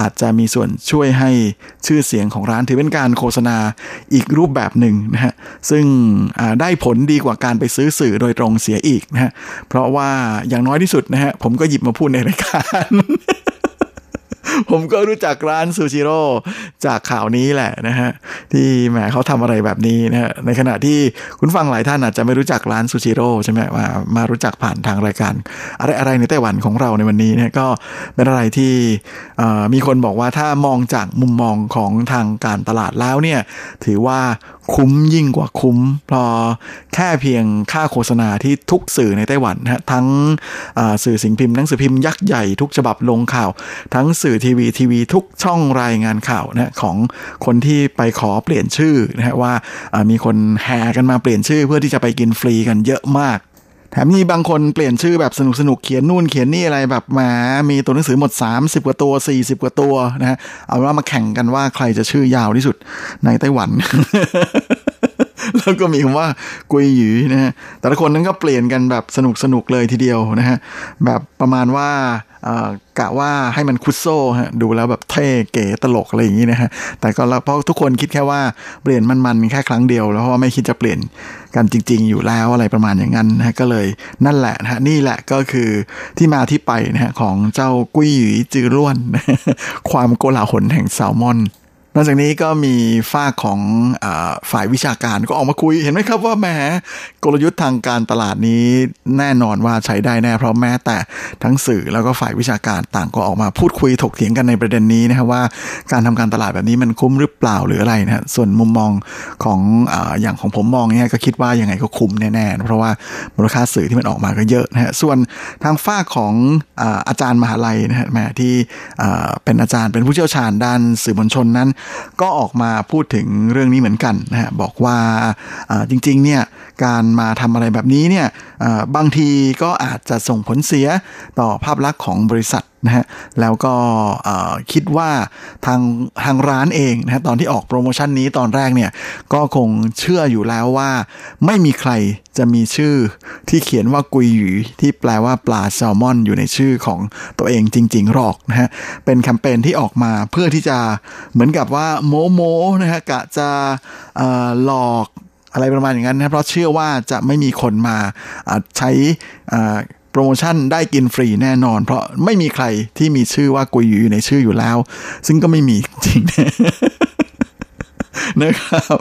อาจจะมีส่วนช่วยให้ชื่อเสียงของร้านถือเป็นการโฆษณาอีกรูปแบบหนึ่งนะฮะซึ่งได้ผลดีกว่าการไปซื้อสื่อโดยตรงเสียอีกนะฮะเพราะว่าอย่างน้อยที่สุดนะฮะผมก็หยิบมาพูดในรายการ ผมก็รู้จักร้านซูชิโร่จากข่าวนี้แหละนะฮะที่แหมเขาทำอะไรแบบนี้นะฮะในขณะที่คุณฟังหลายท่านอาจจะไม่รู้จักร้านซูชิโร่ใช่ไหมมามารู้จักผ่านทางรายการอะไรอะไรในไต้หวันของเราในวันนี้เนี่ยก็เป็นอะไรที่มีคนบอกว่าถ้ามองจากมุมมองของทางการตลาดแล้วเนี่ยถือว่าคุ้มยิ่งกว่าคุ้มพอแค่เพียงค่าโฆษณาที่ทุกสื่อในไต้หวันนะทั้งสื่อสิ่งพิมพ์หนังสือพิมพ์ยักษ์ใหญ่ทุกฉบับลงข่าว ทั้งสื่อทีวีทีวีทุกช่องรายงานข่าวนะของคนที่ไปขอเปลี่ยนชื่อนะฮะว่ามีคนแห่กันมาเปลี่ยนชื่อเพื่อที่จะไปกินฟรีกันเยอะมาก แถมมีบางคนเปลี่ยนชื่อแบบสนุกสนุกเขียนนู่นเขียนนี่อะไรแบบมา มีตัวหนังสือหมด 30 กว่าตัว 40 กว่าตัวนะฮะเอาว่ามาแข่งกันว่าใครจะชื่อยาวที่สุดในไต้หวัน แล้วก็มีคำว่ากุยหยีนะฮะแต่ละคนนั้นก็เปลี่ยนกันแบบสนุกสนุกเลยทีเดียวนะฮะแบบประมาณว่ากะว่าให้มันคุดโซ่ฮะดูแล้วแบบเท่เก๋ตลกอะไรอย่างนี้นะฮะแต่ก็เพราะทุกคนคิดแค่ว่าเปลี่ยนมันๆแค่ครั้งเดียว แล้วเพราะไม่คิดจะเปลี่ยนกันจริง ๆ อยู่แล้วอะไรประมาณอย่างนั้นนะก็เลยนั่นแหละนะฮะนี่แหละก็คือที่มาที่ไปนะฮะของเจ้ากุ้ยหยีจือล้วน ความโกลาหลแห่งแซลมอน นอกจากนี้ก็มีฝ้าของอฝ่ายวิชาการก็ออกมาคุยเห็นไหมครับว่าแหมกลยุทธ์ทางการตลาดนี้แน่นอนว่าใช้ได้แน่เพราะแม้แต่ทั้งสื่อแล้วก็ฝ่ายวิชาการต่างก็ออกมาพูดคุยถกเถียงกันในประเด็นนี้นะครับว่าการทำการตลาดแบบนี้มันคุ้มหรือเปล่าหรืออะไรนะส่วนมุมมองของออย่างของผมมองเนี่ยก็คิดว่ายังไงก็คุ้มแน่ๆเพราะว่ามูลค่าสื่อที่มันออกมาก็เยอะนะฮะส่วนทางฝ้าของอาจารย์มหาลัยนะฮะแม่ที่เป็นอาจารย์เป็นผู้เชี่ยวชาญด้านสื่อมวลชนนั้นก็ออกมาพูดถึงเรื่องนี้เหมือนกันนะฮะบอกว่าจริงๆเนี่ยการมาทำอะไรแบบนี้เนี่ยบางทีก็อาจจะส่งผลเสียต่อภาพลักษณ์ของบริษัท นะฮะแล้วก็คิดว่าทางทางร้านเองนะฮะตอนที่ออกโปรโมชั่นนี้ตอนแรกเนี่ยก็คงเชื่ออยู่แล้วว่า ไม่มีใครจะมีชื่อที่เขียนว่ากุยหยีที่แปลว่าปลาแซลมอน อยู่ในชื่อของตัวเองจริง ๆ หรอกนะฮะเป็นแคมเปญที่ออกมาเพื่อที่จะเหมือนกับว่าโมโมนะฮะกะจะหลอกอะไรประมาณอย่างนั้นนะเพราะเชื่อว่าจะไม่มีคนมาใช้ โปรโมชั่นได้กินฟรีแน่นอน เพราะไม่มีใครที่มีชื่อว่ากุยอยู่ในชื่ออยู่แล้ว ซึ่งก็ไม่มีจริงนะครับ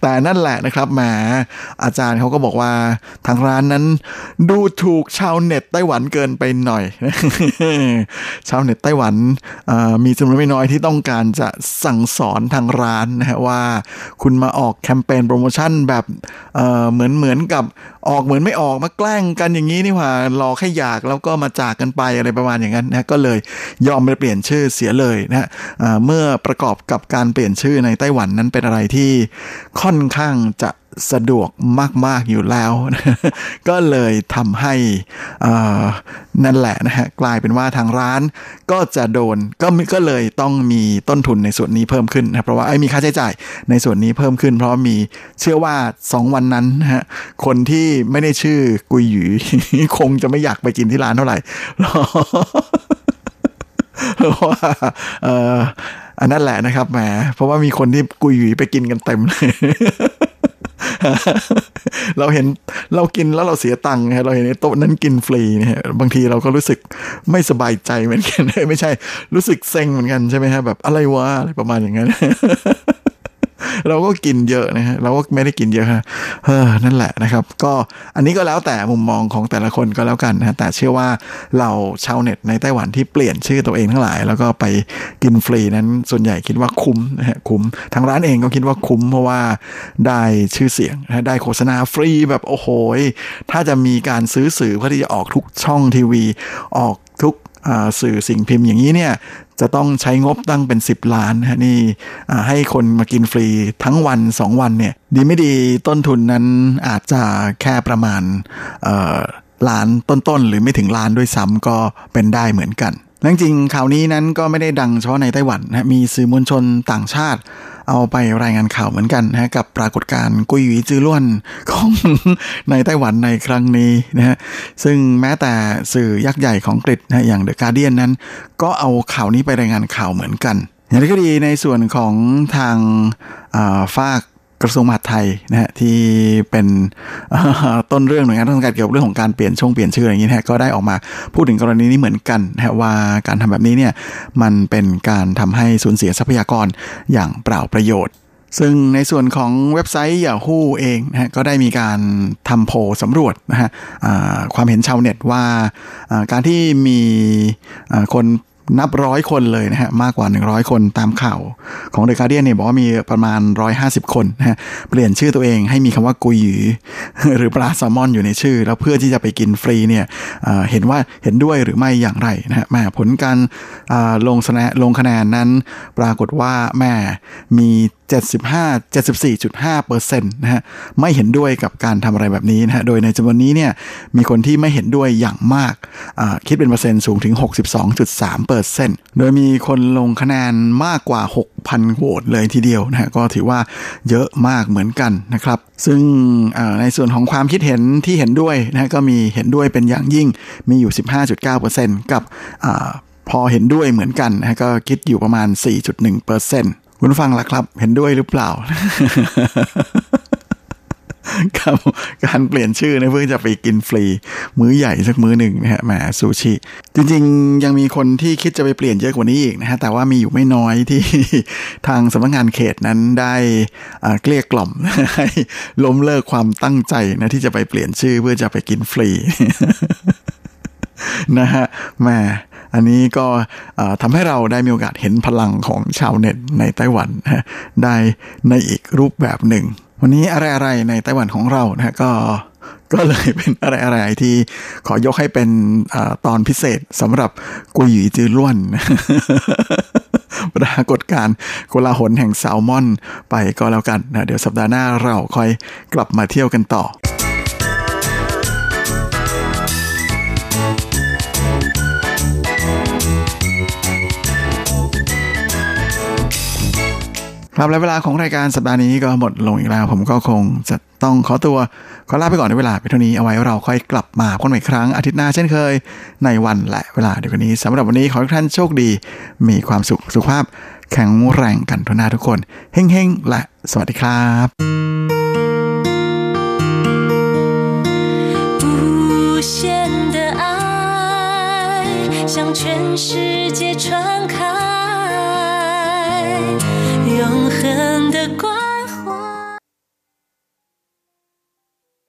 แต่นั่นแหละนะครับแหมอาจารย์เขาก็บอกว่าทางร้านนั้น ดูถูกชาวเน็ตไต้หวันเกินไปหน่อย ชาวเน็ตไต้หวันมีจำนวนไม่น้อยที่ต้องการจะสั่งสอนทางร้านนะฮะว่า คุณมาออกแคมเปญโปรโมชั่นแบบเหมือนเหมือนกับออกเหมือนไม่ออกมาแกล้งกันอย่างนี้นี่หว่ารอแค่อยากแล้วก็มาจากกันไปอะไรประมาณอย่างนั้นนะก็เลยยอมไปเปลี่ยนชื่อเสียเลยนะฮะเมื่อประกอบกับการเปลี่ยนชื่อในไต้หวันนั้นเป็นอะไรที่ค่อนข้างจะสะดวกมาก ๆ อยู่แล้ว ก็เลยทำให้นั่นแหละนะฮะกลายเป็นว่าทางร้านก็จะโดนก็ก็เลยต้องมีต้นทุนในส่วนนี้เพิ่มขึ้นนะเพราะว่าไอ้มีค่าใช้จ่ายในส่วนนี้เพิ่มขึ้น เพราะมีเชื่อว่า 2 วันนั้นนะฮะคนที่ไม่ได้ชื่อกุยหยีคงจะไม่อยากไปกินที่ร้านเท่าไหร่เพราะว่า อันนั้นแหละนะครับแหมเพราะว่ามีคนที่กุยหยีไปกินกันเต็มเลยเราเห็นเรากินแล้วเราเสียตังค์นะเราเห็นโต๊ะนั้นกินฟรีเนี่ยบางทีเราก็รู้สึกไม่สบายใจเหมือนกันไม่ใช่ รู้สึกเซ็งเหมือนกันใช่ไหมฮะแบบอะไรวะอะไรประมาณอย่างนั้น เราก็กินเยอะนะฮะเราก็ไม่ได้กินเยอะฮะเออนั่นแหละนะครับ ก็อันนี้ก็แล้วแต่มุมมองของแต่ละคนก็แล้วกันนะแต่เชื่อว่าเราชาวเน็ตในไต้หวันที่เปลี่ยนชื่อตัวเองทั้งหลาย แล้วก็ไปกินฟรีนั้นส่วนใหญ่คิดว่าคุ้มนะฮะคุ้มทางร้านเองก็คิดว่าคุ้มเพราะว่าได้ชื่อเสียงนะได้โฆษณาฟรีแบบโอ้โหถ้าจะมีการซื้อสื่อเพื่อที่จะออกทุกช่องทีวี ออกทุก สื่อสิ่งพิมพ์อย่างนี้เนี่ยจะต้องใช้งบตั้งเป็น 10 ล้านฮะนี่ให้คนมากินฟรีทั้งวัน 2 วันเนี่ยดีไม่ดีต้นทุนนั้นอาจจะแค่ประมาณล้านต้นๆ หรือไม่ถึงล้านด้วยซ้ำก็เป็นได้เหมือนกันจริงข่าวนี้นั้นก็ไม่ได้ดังเฉพาะในไต้หวันนะมีสื่อมวลชนต่างชาติ เอาไปรายงานข่าวเหมือนกันนะกับปรากฏการณ์กุยหวีจือล้วนของในไต้หวันในครั้งนี้นะฮะซึ่งแม้แต่สื่อยักษ์ใหญ่ของอังกฤษนะอย่างเดอะการเดียนนั้น ก็เอาข่าวนี้ไปรายงานข่าวเหมือนกันอย่างไรก็ดีในส่วนของทางฝาก กระทรวงมหาดไทยนะฮะที่เป็นต้นเรื่องหน่วยงานราชการเกี่ยวกับเรื่องของการเปลี่ยนช่องเปลี่ยนชื่ออะไรอย่างนี้นะก็ได้ออกมาพูดถึงกรณีนี้เหมือนกันนะว่าการทำแบบนี้เนี่ยมันเป็นการทำให้สูญเสียทรัพยากรอย่างเปล่าประโยชน์ซึ่งในส่วนของเว็บไซต์ Yahoo เองนะฮะก็ได้มีการทำโพลสำรวจนะฮะความเห็นชาวเน็ตว่าการที่มีคน นับร้อยคนเลยนะฮะมากกว่า 100 คนตามข่าวของเดอะการเดียนเนี่ยบอกว่ามีประมาณ 150 คนนะฮะเปลี่ยนชื่อตัวเองให้มีคำว่ากุยหยีหรือปลาแซลมอนอยู่ในชื่อ แล้วเพื่อที่จะไปกินฟรีเนี่ยเห็นว่าเห็นด้วยหรือไม่อย่างไรนะฮะแม่ผลการลงคะแนนลงคะแนนนั้นปรากฏว่าแม่มี 75 74.5เปอร์เซ็นต์นะฮะไม่เห็นด้วยกับการทำอะไรแบบนี้นะฮะโดยในจำนวนนี้เนี่ยมีคนที่ไม่เห็นด้วยอย่างมากคิดเป็นเปอร์เซ็นต์สูงถึง 62.3เปอร์เซ็นต์โดยมีคนลงคะแนนมากกว่า 6,000โหวตเลยทีเดียวนะฮะก็ถือว่าเยอะมากเหมือนกันนะครับ ซึ่งในส่วนของความคิดเห็นที่เห็นด้วยนะก็มีเห็นด้วยเป็นอย่างยิ่งมีอยู่ 15.9%กับพอเห็นด้วยเหมือนกันนะก็คิดอยู่ประมาณ 4.1% คุณฟังล่ะครับ เห็นด้วยหรือเปล่าครับการเปลี่ยนชื่อนะเพื่อจะไปกินฟรี มื้อใหญ่สักมื้อหนึ่งนะฮะแหมซูชิ จริงๆ ยังมีคนที่คิดจะไปเปลี่ยนเยอะกว่านี้อีกนะฮะแต่ว่ามีอยู่ไม่น้อยที่ทางสำนักงานเขตนั้นได้เกลี้ยกล่อมให้ล้มเลิกความตั้งใจนะที่จะไปเปลี่ยนชื่อเพื่อจะไปกินฟรีนะฮะแหม อันนี้ก็ทำให้เราได้มีโอกาสเห็นพลังของชาวเน็ตในไต้หวันได้ในอีกรูปแบบหนึ่ง วันนี้อะไรๆในไต้หวันของเรานะก็ก็เลยเป็นอะไรๆที่ขอยกให้เป็นอตอนพิเศษสำหรับกุยหยีจือล้วนปรากฏการโกลาหลแห่งแซลมอนไปก็แล้วกันนะเดี๋ยวสัปดาห์หน้าเราค่อยกลับมาเที่ยวกันต่อ ครับและเวลาของรายการสัปดาห์นี้ก็หมดลงอีกแล้ว ผมก็คงจะต้องขอตัว ขอลาไปก่อนในเวลาไปเท่านี้เอาไว้เราค่อยกลับมาพบกันอีกครั้งอาทิตย์หน้าเช่นเคย ในวันและเวลาเดียวกันนี้สำหรับวันนี้ขอให้ท่านโชคดี มีความสุขสุขภาพ แข็งแรงกันทุกหน้าทุกคนเฮ้งๆ และสวัสดีครับ无限的爱向全世界传开 永恒的光。